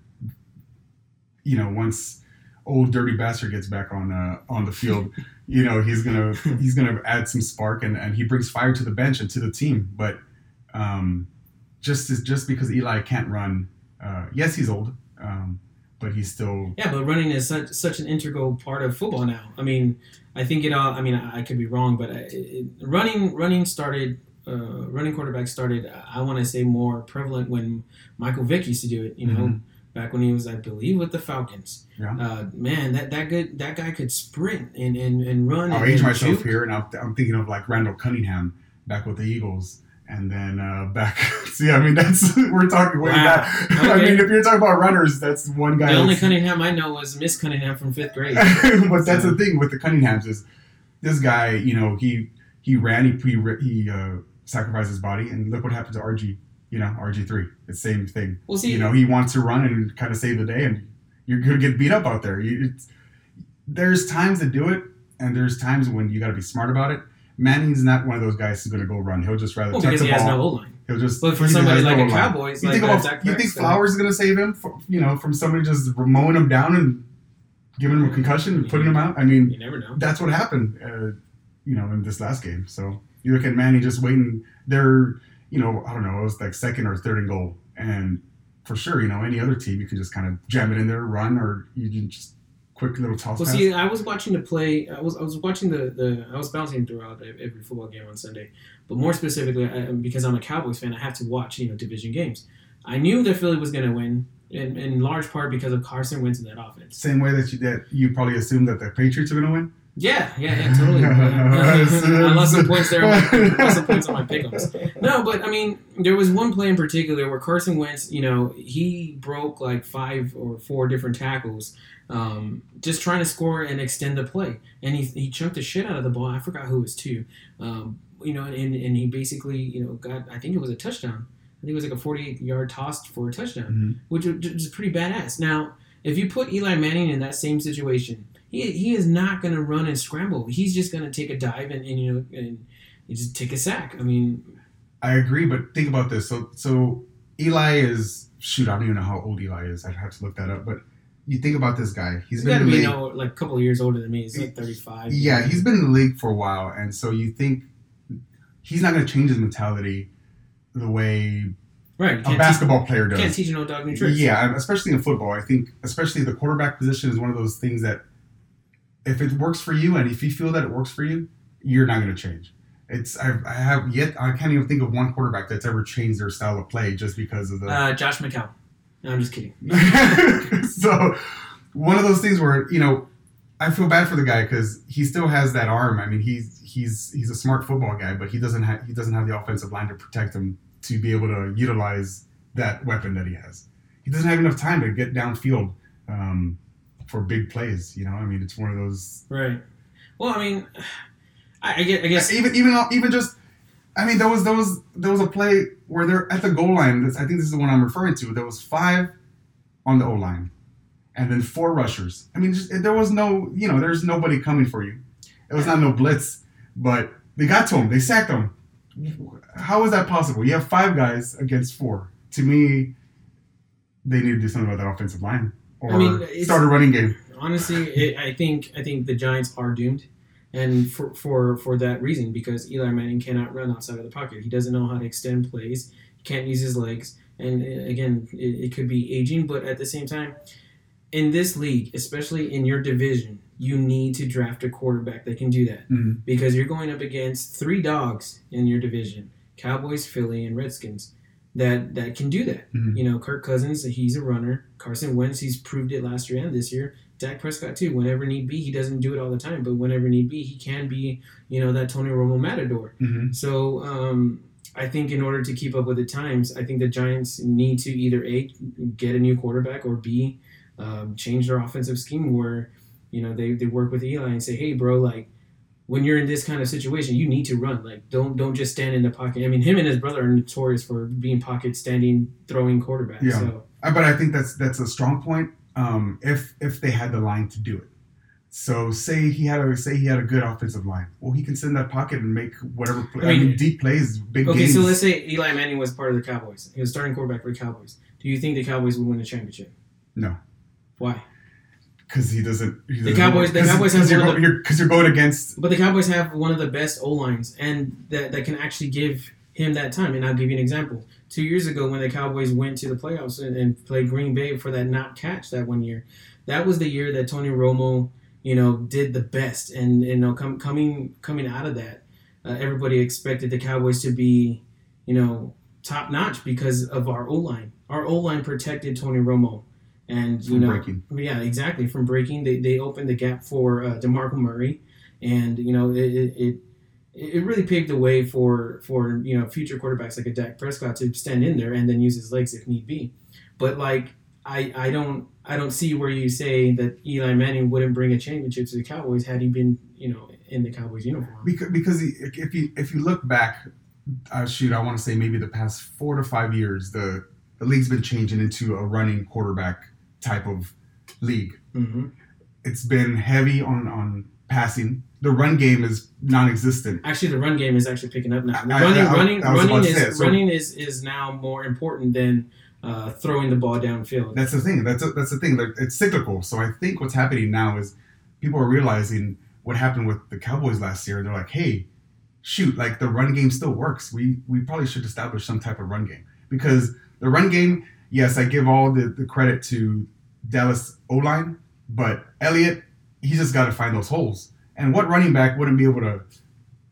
you know once old dirty bastard gets back on uh, on the field, <laughs> you know he's gonna he's gonna add some spark and, and he brings fire to the bench and to the team. But um, just just because Eli can't run, uh, yes he's old, um, but he's still Yeah, but running is such such an integral part of football now. I mean, I think it all. I mean, I, I could be wrong, but I- it, running running started. Uh, running quarterback started. I want to say more prevalent when Michael Vick used to do it. You know, Mhm. back when he was, I believe, with the Falcons. Yeah. Uh, man, that that good that guy could sprint and and, and run. I'll and, age and myself juke. here, and I'm, I'm thinking of like Randall Cunningham back with the Eagles, and then uh, back. <laughs> See, I mean, that's <laughs> we're talking way Wow. back. <laughs> I mean, if you're talking about runners, that's one guy. The only Cunningham I know was Miss Cunningham from fifth grade. but that's the thing with the Cunninghams is this guy, you know, he he ran, he he, he uh, sacrificed his body, and look what happened to RG. You know, RG three, the same thing. Well, see, you know, he wants to run and kind of save the day, and you're gonna get beat up out there. You- It's, there's times to do it, and there's times when you got to be smart about it. Manning's not one of those guys who's gonna go run. He'll just rather well, because he has ball. no O line. He'll just. But for somebody like no a. Cowboys, You like think about you think Flowers is gonna save him? For, you know, from somebody just mowing him down and giving him a concussion and putting him out. I mean, You never know. that's what happened. Uh, you know, in this last game. So you look at Manning just waiting. They're, you know, I don't know, it was like second or third and goal, and for sure, you know, any other team you can just kind of jam it in there, run, or you can just quick little toss Well, pass. see, I was watching the play. I was I was watching the, the I was bouncing throughout every football game on Sunday, but more specifically, I, because I'm a Cowboys fan, I have to watch you know division games. I knew that Philly was going to win, in, in large part because of Carson Wentz in that offense. Same way that you that you probably assumed that the Patriots are going to win. Yeah, yeah, yeah, totally. I lost some points there. I lost some points on my pick'ems. No, but I mean, there was one play in particular where Carson Wentz, you know, he broke like five or four different tackles, um, just trying to score and extend the play, and he he chunked the shit out of the ball. I forgot who it was too. um, you know, and, and he basically, you know, got I think it was a touchdown. I think it was like a 48 yard toss for a touchdown, Mhm. which was which is pretty badass. Now, if you put Eli Manning in that same situation, he, he is not going to run and scramble. He's just going to take a dive and, and you know and you just take a sack. I mean, I agree, but think about this. So, so Eli is shoot. I don't even know how old Eli is. I'd have to look that up. But you think about this guy. He's been in the be league. you know, like a couple of years older than me. He's like 35. Yeah, he's been in the league for a while, and so you think he's not going to change his mentality the way right. A basketball player does. can't teach an old dog new tricks. Yeah, especially in football. I think, especially the quarterback position is one of those things that if it works for you and if you feel that it works for you, you're not going to change. It's I, I have yet I can't even think of one quarterback that's ever changed their style of play just because of the. Uh, Josh McCown. No, I'm just kidding. <laughs> so one of those things where you know I feel bad for the guy because he still has that arm. I mean he's he's he's a smart football guy, but he doesn't have he doesn't have the offensive line to protect him to be able to utilize that weapon that he has. He doesn't have enough time to get downfield um, for big plays. You know, I mean it's one of those Right. Well, I mean, I, I guess. I guess even even even just. I mean, there was there was there was a play where they're at the goal line. I think this is the one I'm referring to. There was five on the O line, and then four rushers. I mean, just, there was no, you know, there's nobody coming for you. It was not no blitz, but they got to him. They sacked him. How is that possible? You have five guys against four. To me, they need to do something about that offensive line or I mean, start a running game. honestly, it, I think I think the Giants are doomed, and for for for that reason, because Eli Manning cannot run outside of the pocket. He doesn't know how to extend plays. He can't use his legs, and uh, again, it, it could be aging, but at the same time, in this league, especially in your division, you need to draft a quarterback that can do that Mhm. because you're going up against three dogs in your division: Cowboys, Philly, and Redskins. That that can do that. Mhm. You know, Kirk Cousins, he's a runner. Carson Wentz, he's proved it last year and this year. Dak Prescott too. Whenever need be, he doesn't do it all the time, but whenever need be, he can be, you know, that Tony Romo matador. Mhm. So um, I think in order to keep up with the times, I think the Giants need to either a get a new quarterback or b um, change their offensive scheme where you know they, they work with Eli and say, hey, bro, like when you're in this kind of situation, you need to run. Like don't don't just stand in the pocket. I mean, him and his brother are notorious for being pocket standing, throwing quarterbacks. Yeah. So Uh, But I think that's that's a strong point. Um, if if they had the line to do it, so say he had a say he had a good offensive line, well he can sit in that pocket and make whatever. Play, I, I mean- mean, deep plays, big okay, games. so let's say Eli Manning was part of the Cowboys. He was starting quarterback for the Cowboys. Do you think the Cowboys would win a championship? No. Why? Because he doesn't. He doesn't Cowboys- the Cowboys have you're, one of go- you're, 'cause you're going against. But the Cowboys have one of the best O lines, and that, that can actually give him that time. And I'll give you an example. Two years ago, when the Cowboys went to the playoffs and, and played Green Bay for that not catch that one year, that was the year that Tony Romo, you know, did the best. And you know, com- coming coming out of that, uh, everybody expected the Cowboys to be, you know, top notch because of our O line. Our O line protected Tony Romo, and you From know, breaking. yeah, exactly from breaking. They they opened the gap for uh, DeMarco Murray, and you know it. it, it really paved the way for for you know future quarterbacks like a Dak Prescott to stand in there and then use his legs if need be. But like I I don't I don't see where you say that Eli Manning wouldn't bring a championship to the Cowboys had he been you know in the Cowboys uniform. because because if you if you look back, uh, shoot, I want to say maybe the past four to five years, the the league's been changing into a running quarterback type of league. hmm It's been heavy on on passing. The run game is non-existent. Actually, the run game is actually picking up now. I- running, I- I- running, running is it, so- running is, is now more important than uh, throwing the ball downfield. That's the thing. That's that's the thing. Like, It's cyclical. So I think what's happening now is people are realizing what happened with the Cowboys last year. They're like, hey, shoot, like the run game still works. We we probably should establish some type of run game because the run game. Yes, I give all the, the credit to Dallas O line, but Elliott, he's just got to find those holes. And what running back wouldn't be able to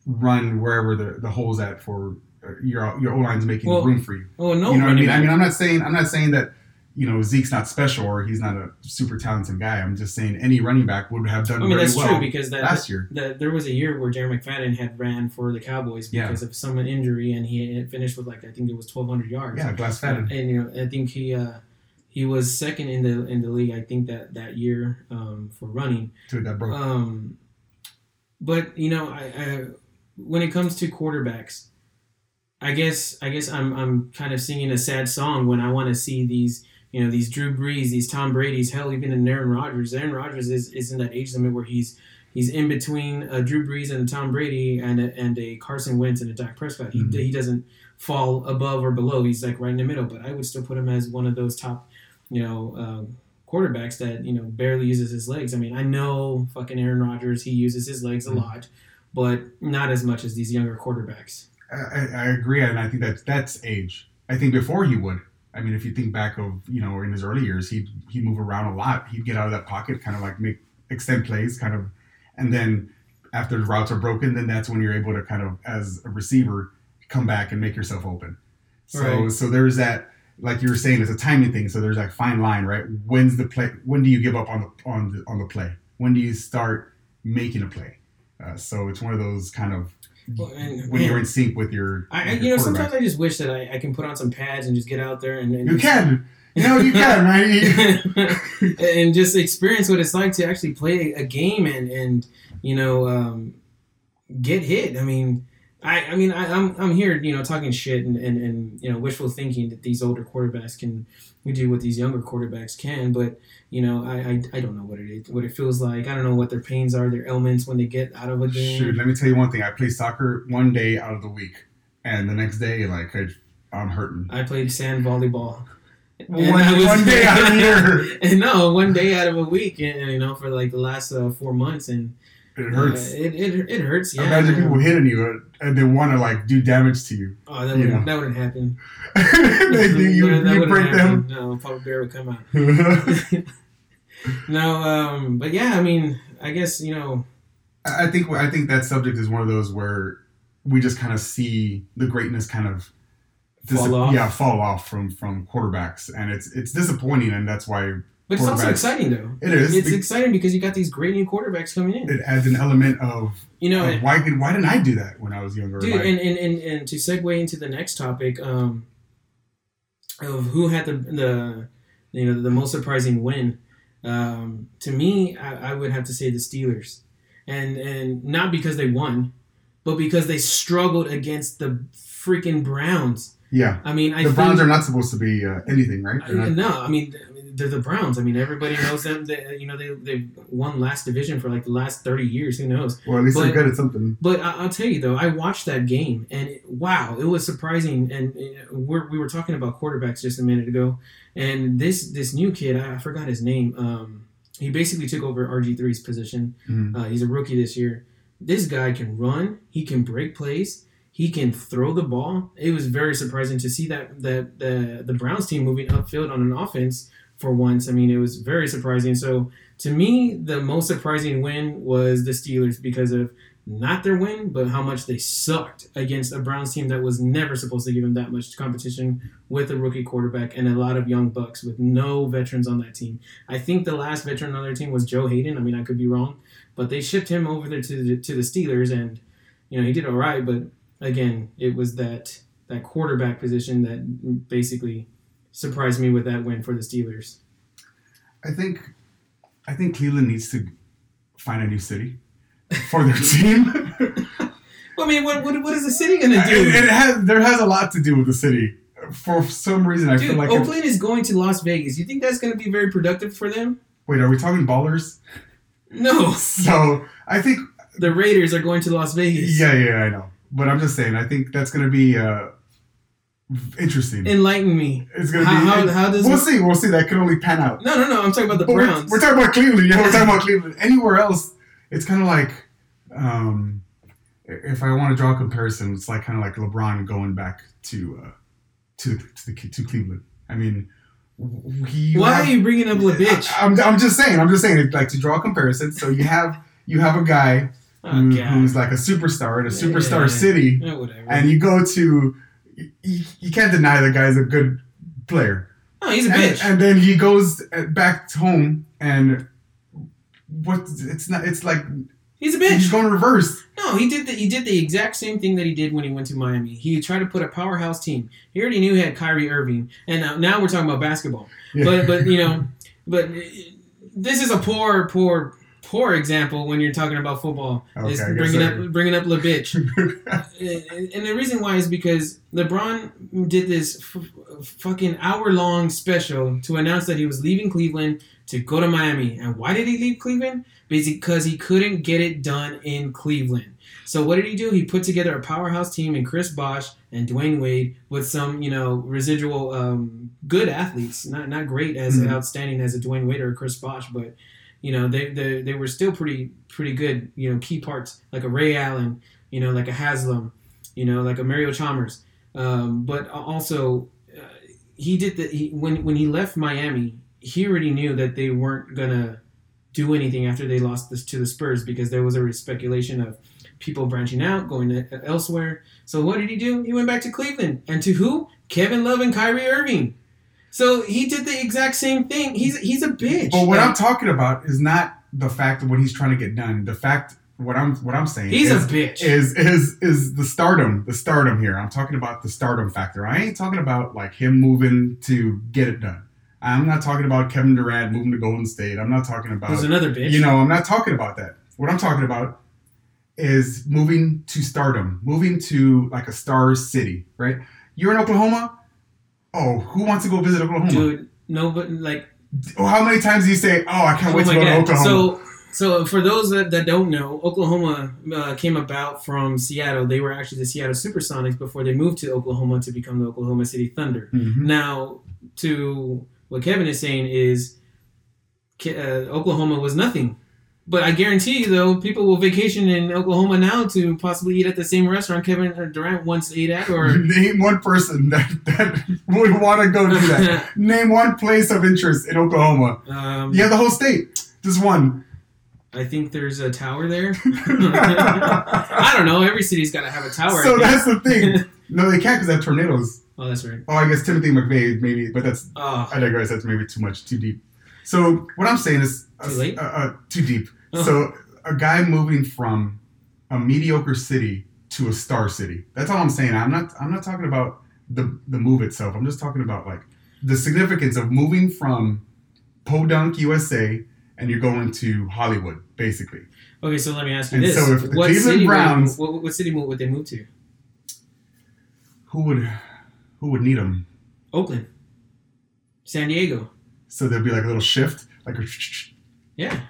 run wherever the, the holes at for uh, your your O line's making Well, room for you? oh no, you know what I mean? I mean, I'm not saying I'm not saying that you know Zeke's not special or he's not a super talented guy. I'm just saying any running back would have done I mean very that's well true because that, last year. that there was a year where Jerry McFadden had ran for the Cowboys Yeah. because of some injury, and he finished with like I think it was 1,200 yards. Yeah, glass fatted. and you know I think he uh, he was second in the in the league. I think that that year um, for running. to that broke. Um, but you know, I, I when it comes to quarterbacks, I guess I guess I'm I'm kind of singing a sad song when I want to see these you know these Drew Brees, these Tom Brady's, hell even in Aaron Rodgers. Aaron Rodgers is, is in that age limit where he's he's in between a Drew Brees and a Tom Brady and a, and a Carson Wentz and a Dak Prescott. He Mhm. he doesn't fall above or below. He's like right in the middle. But I would still put him as one of those top you know. Um, quarterbacks that you know barely uses his legs. I mean, I know fucking Aaron Rodgers, he uses his legs a Mhm. lot, but not as much as these younger quarterbacks. I, I- agree, and I think that that's age. I think before he would. I mean, if you think back of you know in his early years, he'd he'd move around a lot. He'd get out of that pocket, kind of like make extend plays, kind of, and then after the routes are broken, then that's when you're able to kind of as a receiver come back and make yourself open. So Right. so there's that. Like you were saying, it's a timing thing. So there's like fine line, right? When's the play? When do you give up on the on the on the play? When do you start making a play? Uh, so it's one of those kind of Well, and- when you're in sync with your, I, with you your know sometimes I just wish that I, I can put on some pads and just get out there and, and you can. You know, you can, right? <laughs> <laughs> and just experience what it's like to actually play a game and and you know um, get hit. I mean, I I mean I, I'm I'm here you know talking shit and, and and you know wishful thinking that these older quarterbacks can do what these younger quarterbacks can, but you know I, I I don't know what it is, what it feels like. I don't know what their pains are, their ailments when they get out of a game. Shoot, let me tell you one thing. I play soccer one day out of the week, and the next day, like I, I'm hurting. I played sand volleyball. One, was- one day out of year, <laughs> and no, one day out of a week, and, and, you know, for like the last uh, four months, and it hurts. Uh, it, it, it hurts. Yeah. Imagine people hitting you and they want to like do damage to you. Oh, that you wouldn't, know. that wouldn't happen. <laughs> they think you, that you break happen. No, Papa Bear would come out. <laughs> <laughs> No, um, but yeah, I mean, I guess you know, I think I think that subject is one of those where we just kind of see the greatness kind of Fall off. yeah fall off from from quarterbacks, and it's it's disappointing, and that's why but it's also Quarterbacks. exciting though. It is. It's exciting because you got these great new quarterbacks coming in. it adds an element of, You know, of why did why didn't I do that when I was younger? dude, Like, and, and, and, and to segue into the next topic, um, of who had the the you know the most surprising win, um, to me, I, I would have to say the Steelers, and and not because they won, but because they struggled against the freaking Browns. yeah, I mean, I the think, Browns are not supposed to be uh, anything, right? I- no, I mean, they're the Browns. I mean everybody knows them. They, you know they they won last division for like the last thirty years. Who knows? well, at least but- they're good at something. But I, I'll tell you though, I watched that game and it, wow, it was surprising. And uh, we're, we were talking about quarterbacks just a minute ago, and this this new kid, I, forgot his name. Um, he basically took over RG 3s position. Mhm. Uh, he's a rookie this year. This guy can run. He can break plays. he can throw the ball. It was very surprising to see that the the the Browns team moving upfield on an offense for once. I mean, it was very surprising. So to me, the most surprising win was the Steelers because of not their win, but how much they sucked against a Browns team that was never supposed to give them that much competition with a rookie quarterback and a lot of young bucks with no veterans on that team. I think the last veteran on their team was Joe Haden. I mean, I could be wrong, but they shipped him over there to the, to the Steelers, and you know he did all right. But again, it was that that quarterback position that basically surprised me with that win for the Steelers. I think I think Cleveland needs to find a new city for their <laughs> team. Well, I mean, what, what, what is the city gonna do? it, it has there has a lot to do with the city. For some reason, I Dude, feel like Oakland is going to Las Vegas. You think that's going to be very productive for them? wait, are we talking ballers? No. <laughs> So I think The Raiders are going to Las Vegas. yeah, yeah, I know. But I'm just saying, I think that's going to be uh, interesting. Enlighten me. it's to How, be. how, how does we'll see. We'll see. That could only pan out. No, no, no. I'm talking about the But we're, Browns. we're talking about Cleveland. Yeah, we're talking about Cleveland. Anywhere else, it's kind of like, um, if I want to draw a comparison, it's like kind of like LeBron going back to uh, to to, the, to Cleveland. I mean, he. Why have- are you bringing up LeBitch? I, am I'm just saying. I'm just saying. It's like to draw a comparison. So you have you have a guy Oh, who, who's like a superstar in a Yeah, superstar yeah, yeah. city, and you go to. You, you can't deny the guy's a good player. oh, he's a And, bitch. and then he goes uh, back home and what it's not it's like he's a bitch. he's going reverse. No, he did the he did the exact same thing that he did when he went to Miami. He tried to put a powerhouse team. He already knew he had Kyrie Irving, and now, now we're talking about basketball. Yeah. But but you know, <laughs> but uh, this is a poor poor poor example when you're talking about football. is Okay, I guess bringing up bringing up LeBitch. <laughs> and and the reason why is because LeBron did this f- fucking hour long special to announce that he was leaving Cleveland to go to Miami. And why did he leave Cleveland? Because he couldn't get it done in Cleveland. So what did he do? He put together a powerhouse team in Chris Bosh and Dwyane Wade with some, you know, residual um, good athletes. Not not great as Mhm. outstanding as a Dwyane Wade or a Chris Bosh, but you know they, they they were still pretty pretty good. You know, key parts like a Ray Allen, you know, like a Haslem, you know, like a Mario Chalmers. Um, but also, uh, he did the he, when when he left Miami, he already knew that they weren't gonna do anything after they lost this to the Spurs because there was a speculation of people branching out, going to, elsewhere. So what did he do? He went back to Cleveland, and to who? Kevin Love and Kyrie Irving. So he did the exact same thing. He's he's a bitch. But what Like, I'm talking about is not the fact of what he's trying to get done. The fact what I'm what I'm saying he's is, a bitch. is is is the stardom, the stardom here. I'm talking about the stardom factor. I ain't talking about like him moving to get it done. I'm not talking about Kevin Durant moving to Golden State. I'm not talking about Who's another bitch? You know, I'm not talking about that. What I'm talking about is moving to stardom, moving to like a star city, right? You're in Oklahoma. Oh, who wants to go visit Oklahoma? dude. No, but like Oh, how many times do you say, "Oh, I can't Oh wait to go to Oklahoma"? So, so for those that, that don't know, Oklahoma uh, came about from Seattle. They were actually the Seattle Supersonics before they moved to Oklahoma to become the Oklahoma City Thunder. Mhm. Now, to what Kevin is saying is, uh, Oklahoma was nothing. But I guarantee you, though, people will vacation in Oklahoma now to possibly eat at the same restaurant Kevin Durant once ate at, or <laughs> Name one person <laughs> that, that would want to go do that. <laughs> Name one place of interest in Oklahoma. um, have the whole state. Just one. I think there's a tower there. I don't know. Every city's got to have a tower. So that's the thing. No, they can't because they have tornadoes. Oh, that's right. Oh, I guess Timothy McVeigh maybe, but that's Oh, I digress. That's maybe too much, too deep. So what I'm saying is Too late? Uh, uh, too deep. <laughs> So a guy moving from a mediocre city to a star city. That's all I'm saying. I'm not. I'm not talking about the the move itself. I'm just talking about like the significance of moving from Podunk, USA, and you're going to Hollywood, basically. okay. So let me ask you And this: so if the What Cleveland city? Browns- Would, what, what city would they move to? Who would who would need them? Oakland, San Diego. So there'd be like a little shift, like a Yeah.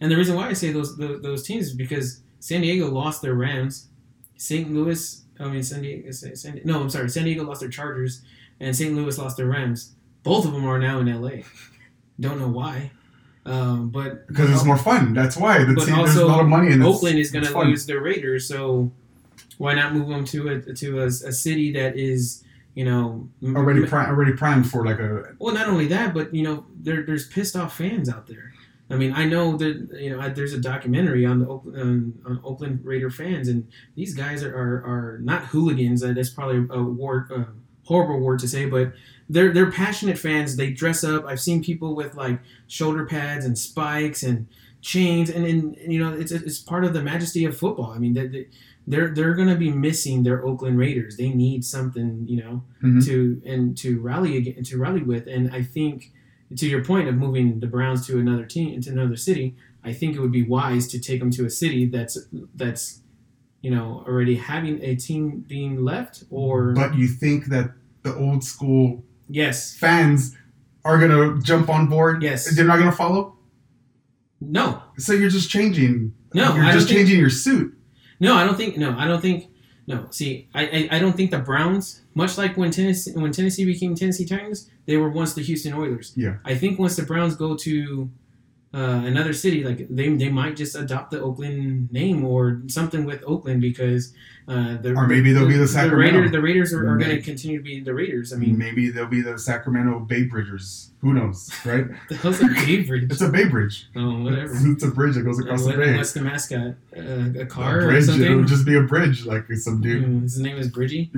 And the reason why I say those those, those teams is because San Diego lost their Rams, St. Louis. I mean, San Diego. San, San, no, I'm sorry. San Diego lost their Chargers, and St. Louis lost their Rams. Both of them are now in LA. Don't know why, um, but because it's more fun. That's why the But team, there's a also, lot of money in. Oakland is going to lose their Raiders, so Why not move them to a to a, a city that is you know already pri- already primed for like a Well, not only that, but you know, there, there's pissed off fans out there. I mean, I know that you know there's a documentary on the Oakland, on, Oakland Raider fans, and these guys are are, are not hooligans. Uh, that's probably a word, uh, horrible word to say, but they're they're passionate fans. They dress up. I've seen people with like shoulder pads and spikes and chains, and and you know it's it's part of the majesty of football. I mean, they, they, they're they're gonna be missing their Oakland Raiders. They need something, you know Mhm. to and to rally again to rally with. And I think to your point of moving the Browns to another team into another city, I think it would be wise to take them to a city that's that's you know already having a team being left or But you think that the old school yes fans are gonna jump on board? Yes. They're not gonna follow. no So you're just changing. No, you're I just don't think- changing your suit. no I don't think no I don't think no see I, I I don't think the Browns much like when Tennessee when Tennessee became Tennessee Titans they were once the Houston Oilers Yeah. I think once the Browns go to uh, another city, like they, they might just adopt the Oakland name or something with Oakland because uh, the Or maybe they'll be the the Sacramento. Raiders. The Raiders are, are going to continue to be the Raiders. I mean, maybe they'll be the Sacramento Bay Bridgers. Who knows, right? <laughs> the a Bay Bridge? It's a Bay Bridge. Oh, whatever. <laughs> It's a bridge that goes across What- the bay. what's the mascot? Uh, a A car or bridge. something? It'll just be a bridge, like some dude, Mm, His name is Bridgie.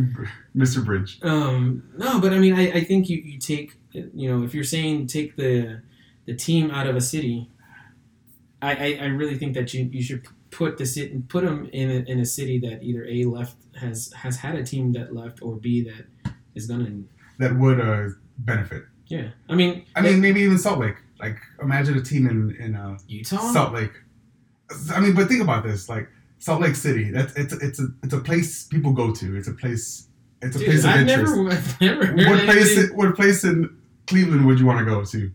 Mr. Bridge. Um, no, but I mean, I, I think you, you take, you know, if you're saying take the the team out of a city, I, I, I really think that you, you should put the city put them in a, in a city that either a left has has had a team that left or b that is gonna That would uh, benefit. yeah. I mean, I mean, maybe even Salt Lake. Like, imagine a team in in uh, Utah. Salt Lake. I mean, but think about this. Like Salt Lake City. That's it's it's a it's a place people go to. It's a place. It's a Dude, place of I've interest. never, <laughs> I've never what place? anybody- What place in Cleveland would you want to go to?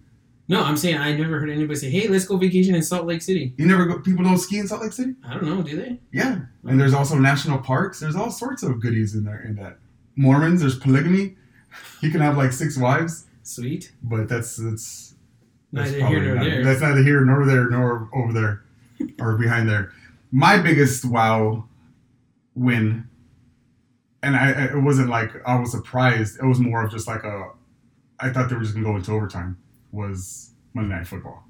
No, I'm saying I never heard anybody say, "Hey, let's go vacation in Salt Lake City." You never go. People don't ski in Salt Lake City. I don't know, do they? Yeah, and there's also national parks. There's all sorts of goodies in there. In that Mormons, there's polygamy. You can have like six wives, Sweet. but that's that's that's Neither here nor not- there. That's neither here nor there nor over there <laughs> or behind there. My biggest wow win, and I I- it wasn't like I was surprised. It was more of just like a I thought they were just gonna go into overtime. Was Monday Night Football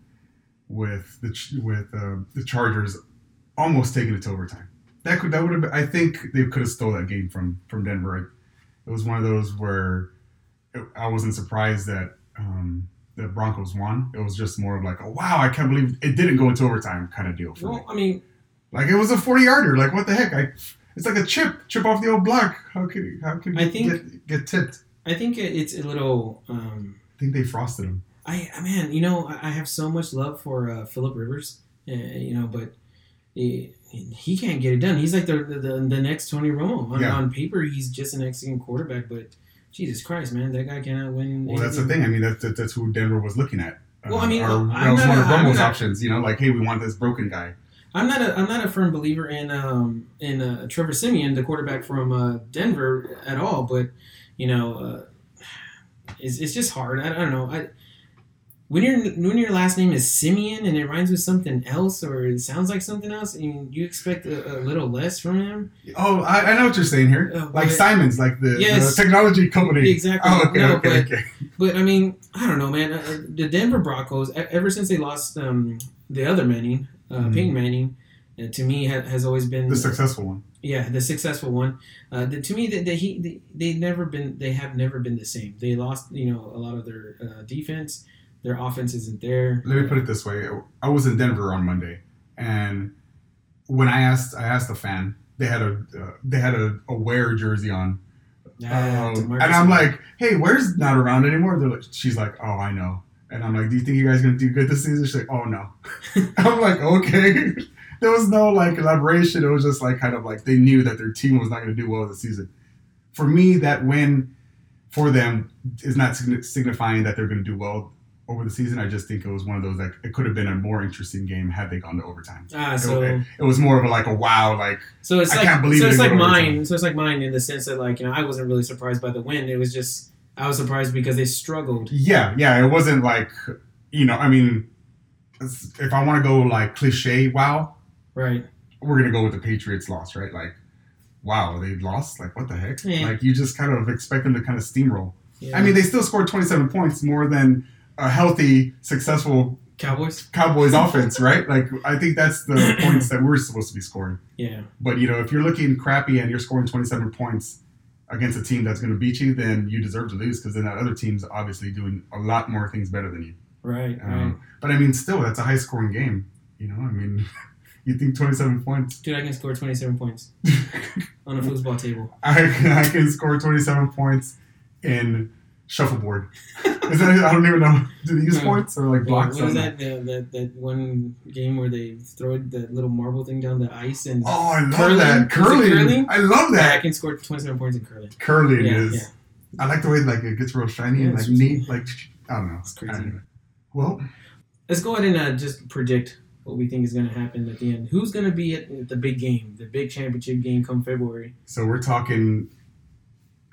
with the with uh, the Chargers almost taking it to overtime. That could that would have been, I think they could have stole that game from from Denver. It, it was one of those where it, I wasn't surprised that um, the Broncos won. It was just more of like, oh wow, I can't believe it didn't go into overtime kind of deal for me. Well, I mean, Like it was a forty yarder. Like what the heck? I it's like a chip chip off the old block. How could how could I think- get, get tipped? I think it's a little. Um, I think they frosted him. I I- man, you know, I have so much love for uh, Philip Rivers, uh, you know, but he, he can't get it done. He's like the the, the next Tony Romo. On, Yeah. on paper, he's just an excellent quarterback, but Jesus Christ, man, that guy cannot win. Well, that's the thing. I mean, that, that, that's who Denver was looking at. Well, I mean, or I'm that was not one a- of Romo's not- options. You know, like, hey, we want this broken guy. I'm not a I'm not a firm believer in um in uh, Trevor Siemian, the quarterback from uh, Denver, at all. But you know, uh, it's, it's just hard. I, I don't know. I when your when your last name is Siemian and it rhymes with something else or it sounds like something else, and you expect a, a little less from him. Oh, I, I know what you're saying here. Uh, like Siemens, like the, Yes. the technology company. Exactly. Oh, okay, No, okay, but- okay. But I mean, I don't know, man. Uh, the Denver Broncos, ever since they lost um, the other Manning, uh, Mhm. Peyton Manning, uh, to me ha- has always been The successful one. Yeah, the successful one. Uh, the, to me, that the, he they, they never been they have never been the same. They lost you know a lot of their uh, defense. Their offense isn't there. Let me put it this way: I was in Denver on Monday, and when I asked, I asked a fan. They had a uh, they had a, a Ware jersey on, Ah, Um, and I'm like, "Hey, Ware's not around anymore?" They're like, she's like, "Oh, I know." And I'm like, "Do you think you guys gonna do good this season?" She's like, "Oh no." <laughs> I'm like, "Okay." <laughs> there was no like elaboration. It was just like kind of like they knew that their team was not gonna do well this season. For me, that win for them is not signifying that they're gonna do well over the season. I just think it was one of those like it could have been a more interesting game had they gone to overtime. ah, so it, it was more of a like a wow, like so it's I like can't believe so it's like mine. overtime. So it's like mine in the sense that like you know I wasn't really surprised by the win. It was just I was surprised because they struggled. Yeah, yeah. It wasn't like, you know, I mean, if I want to go like cliche, wow, Right. we're gonna go with the Patriots loss, right? Like, wow, they lost. Like what the heck? Yeah. Like you just kind of expect them to kind of steamroll. Yeah. I mean, they still scored 27 points more than a healthy, successful Cowboys. Cowboys <laughs> offense, right? Like I think that's the <clears throat> points that we're supposed to be scoring. Yeah. But you know, if you're looking crappy and you're scoring 27 points against a team that's going to beat you, then you deserve to lose because then that other team's obviously doing a lot more things better than you. Right. Right. Um, but I mean, still, that's a high scoring game. You know, I mean, <laughs> you think 27 points? Dude, I can score 27 points <laughs> on a foosball table. I, I can score 27 points in shuffleboard. <laughs> Is that, I don't even know. Do they use points or like blocks? what was on that, the, that? That one game where they throw that little marble thing down the ice and Oh, I love Curling? that. Curling. curling? I love Yeah, I can score 27 points in curling. Curling Yeah, is. yeah. I like the way like it gets real shiny and like neat. Like I don't know. It's crazy. Know. Well, Let's go ahead and uh, just predict what we think is going to happen at the end. Who's going to be at the big game, the big championship game come February? so we're talking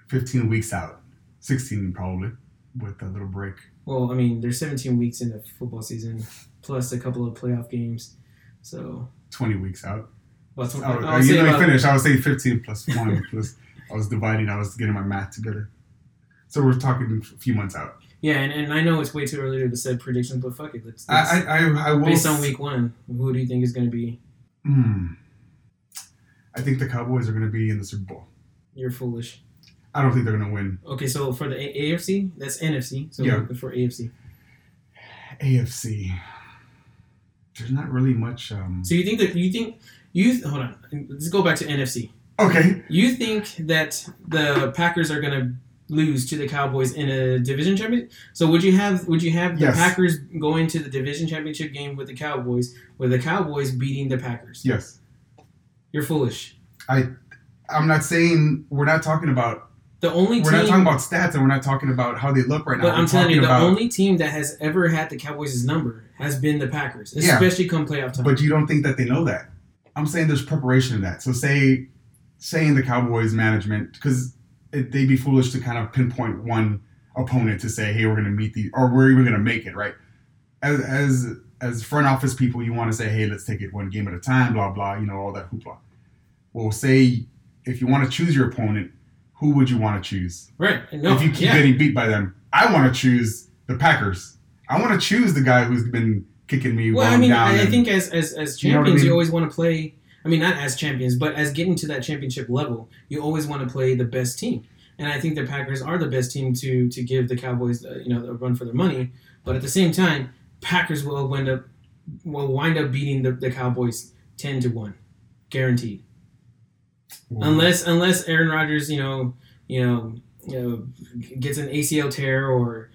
15 weeks out, 16 probably, with a little break. Well, I mean, there's 17 weeks in the football season, plus a couple of playoff games. So, 20 weeks out. about tw- Oh, I'll uh, you let me finish. I was saying 15 plus 1 <laughs> plus. I was dividing. I was getting my math together. So we're talking a few months out. Yeah, and, and I know it's way too early to set predictions, but fuck it. Let's, let's I I, I, I will. based on week one, who do you think is going to be? Hmm. I think the Cowboys are going to be in the Super Bowl. You're foolish. I don't think they're going to win. Okay, so for the A- AFC, that's NFC. So Yeah. for AFC. AFC. There's not really much. Um, So you think that you think you hold on. Let's go back to NFC. okay. You think that the Packers are going to lose to the Cowboys in a division championship? So would you have would you have the Yes. Packers going to the division championship game with the Cowboys, with the Cowboys beating the Packers? Yes. You're foolish. I'm not saying we're not talking about. The only We're team, not talking about stats, and we're not talking about how they look right now. but We're I'm telling you, the about- only team that has ever had the Cowboys' number has been the Packers, Yeah. especially come playoff time. But you don't think that they know that. I'm saying there's preparation in that. So say, saying the Cowboys management, because they'd be foolish to kind of pinpoint one opponent to say, hey, we're going to meet the, or we're even going to make it, right? As as as front office people, you want to say, hey, let's take it one game at a time, blah blah, you know, all that hoopla. Well, say if you want to choose your opponent, who would you want to choose? right? No, if you keep yeah. getting beat by them, I want to choose the Packers. I want to choose the guy who's been kicking me Well, I mean, down. I, and- think as as as You know I champions, you always want to play. I mean, not as champions, but as getting to that championship level, you always want to play the best team. And I think the Packers are the best team to to give the Cowboys, uh, you know, a run for their money. But at the same time, Packers will wind up will wind up beating the, the Cowboys ten to one, guaranteed. Unless unless Aaron Rodgers, you know, you know, you know, gets an ACL tear or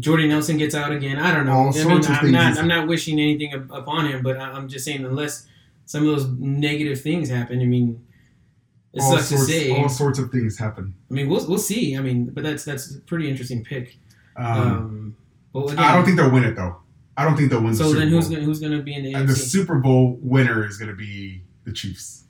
Jordy Nelson gets out again. I don't know. All I sorts mean, of I'm things not I'm not wishing anything upon him, but I- I'm just saying unless some of those negative things happen. I mean, it all sucks sorts, to say. all sorts of things happen. I mean, we'll we'll see. I mean, but that's that's a pretty interesting pick. Um, Um, but again, I don't think they'll win it though. I don't think they'll win. so. the Super Then who's Bowl. gonna, who's going to be in the And the Super Bowl winner is going to be the Chiefs.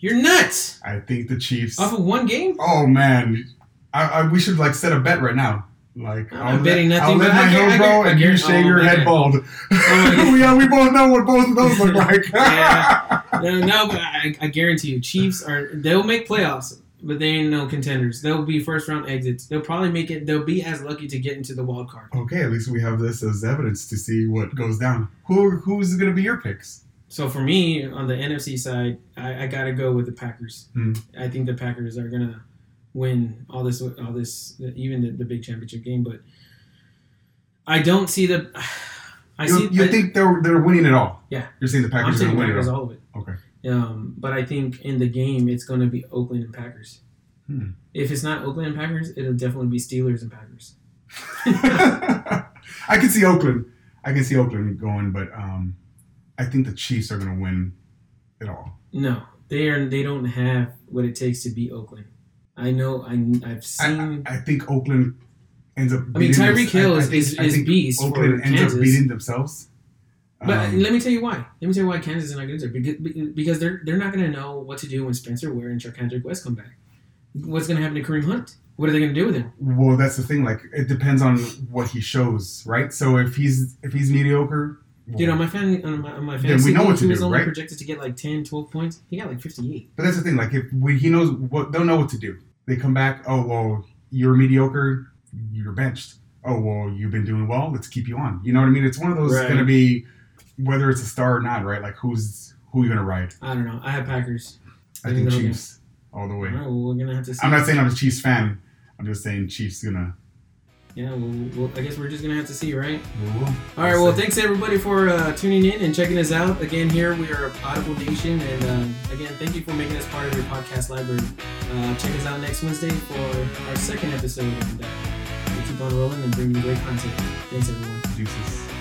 You're nuts. I think the Chiefs. Off of one game. Oh man, I, I we should like set a bet right now. Like I'm I'll betting let, nothing, I'll let my I grow and you shave oh, your head bald. Oh, <laughs> oh, yeah, we both know what both of those look <laughs> like. Yeah. No, no, but I, I guarantee you, Chiefs are they'll make playoffs, but they ain't no contenders. They'll be first round exits. They'll probably make it. They'll be as lucky to get into the wild card. Okay, at least we have this as evidence to see what goes down. Who who's going to be your picks? So for me, on the NFC side, I, I gotta go with the Packers. Hmm. I think the Packers are gonna win all this, all this, even the, the big championship game. But I don't see the. <sighs> I you see. you I- think they're they're winning it all? Yeah. You're saying the Packers I'm are taking going to win it Packers all? all of it. Okay. Um, but I think in the game, it's going to be Oakland and Packers. Hmm. If it's not Oakland and Packers, it'll definitely be Steelers and Packers. <laughs> I can see Oakland. I can see Oakland going, but um, I think the Chiefs are going to win it all. No, they are. They don't have what it takes to beat Oakland. I know. I, I've seen. I, I think Oakland ends up. I mean, beating Tyreek Hill I- I is, think- is, is beast Oakland ends Kansas. up beating themselves. But Um, let me tell you why. Let me tell you why Kansas is not good there. Because, because they're they're not going to know what to do when Spencer Ware and Charcandrick West come back. What's going to happen to Kareem Hunt? What are they going to do with him? well, that's the thing. Like, it depends on what he shows, right? So if he's if he's mediocre, Dude, on my fan, on my, on my fantasy, we know league, what to he was do, only right? projected to get like 10, 12 points. He got like 58. But that's the thing. Like, if we, he knows what they'll know what to do. They come back. Oh well, you're mediocre. You're benched. Oh well, you've been doing well. Let's keep you on. You know what I mean? It's one of those Right. going to be whether it's a star or not, right? Like who's who you going to ride? I don't know. I have Packers. I I think Chiefs all the way. Oh, we're gonna have to see. I'm not saying I'm a Chiefs fan. I'm just saying Chiefs gonna. Yeah, well, well, I guess we're just gonna have to see, right? We'll, All right. Well, thanks everybody for uh, tuning in and checking us out. Again, here we are Audible Nation, and um, again, thank you for making us part of your podcast library. Uh, check us out next Wednesday for our second episode, and we'll keep on rolling and bringing great content. Thanks, everyone. Deuces.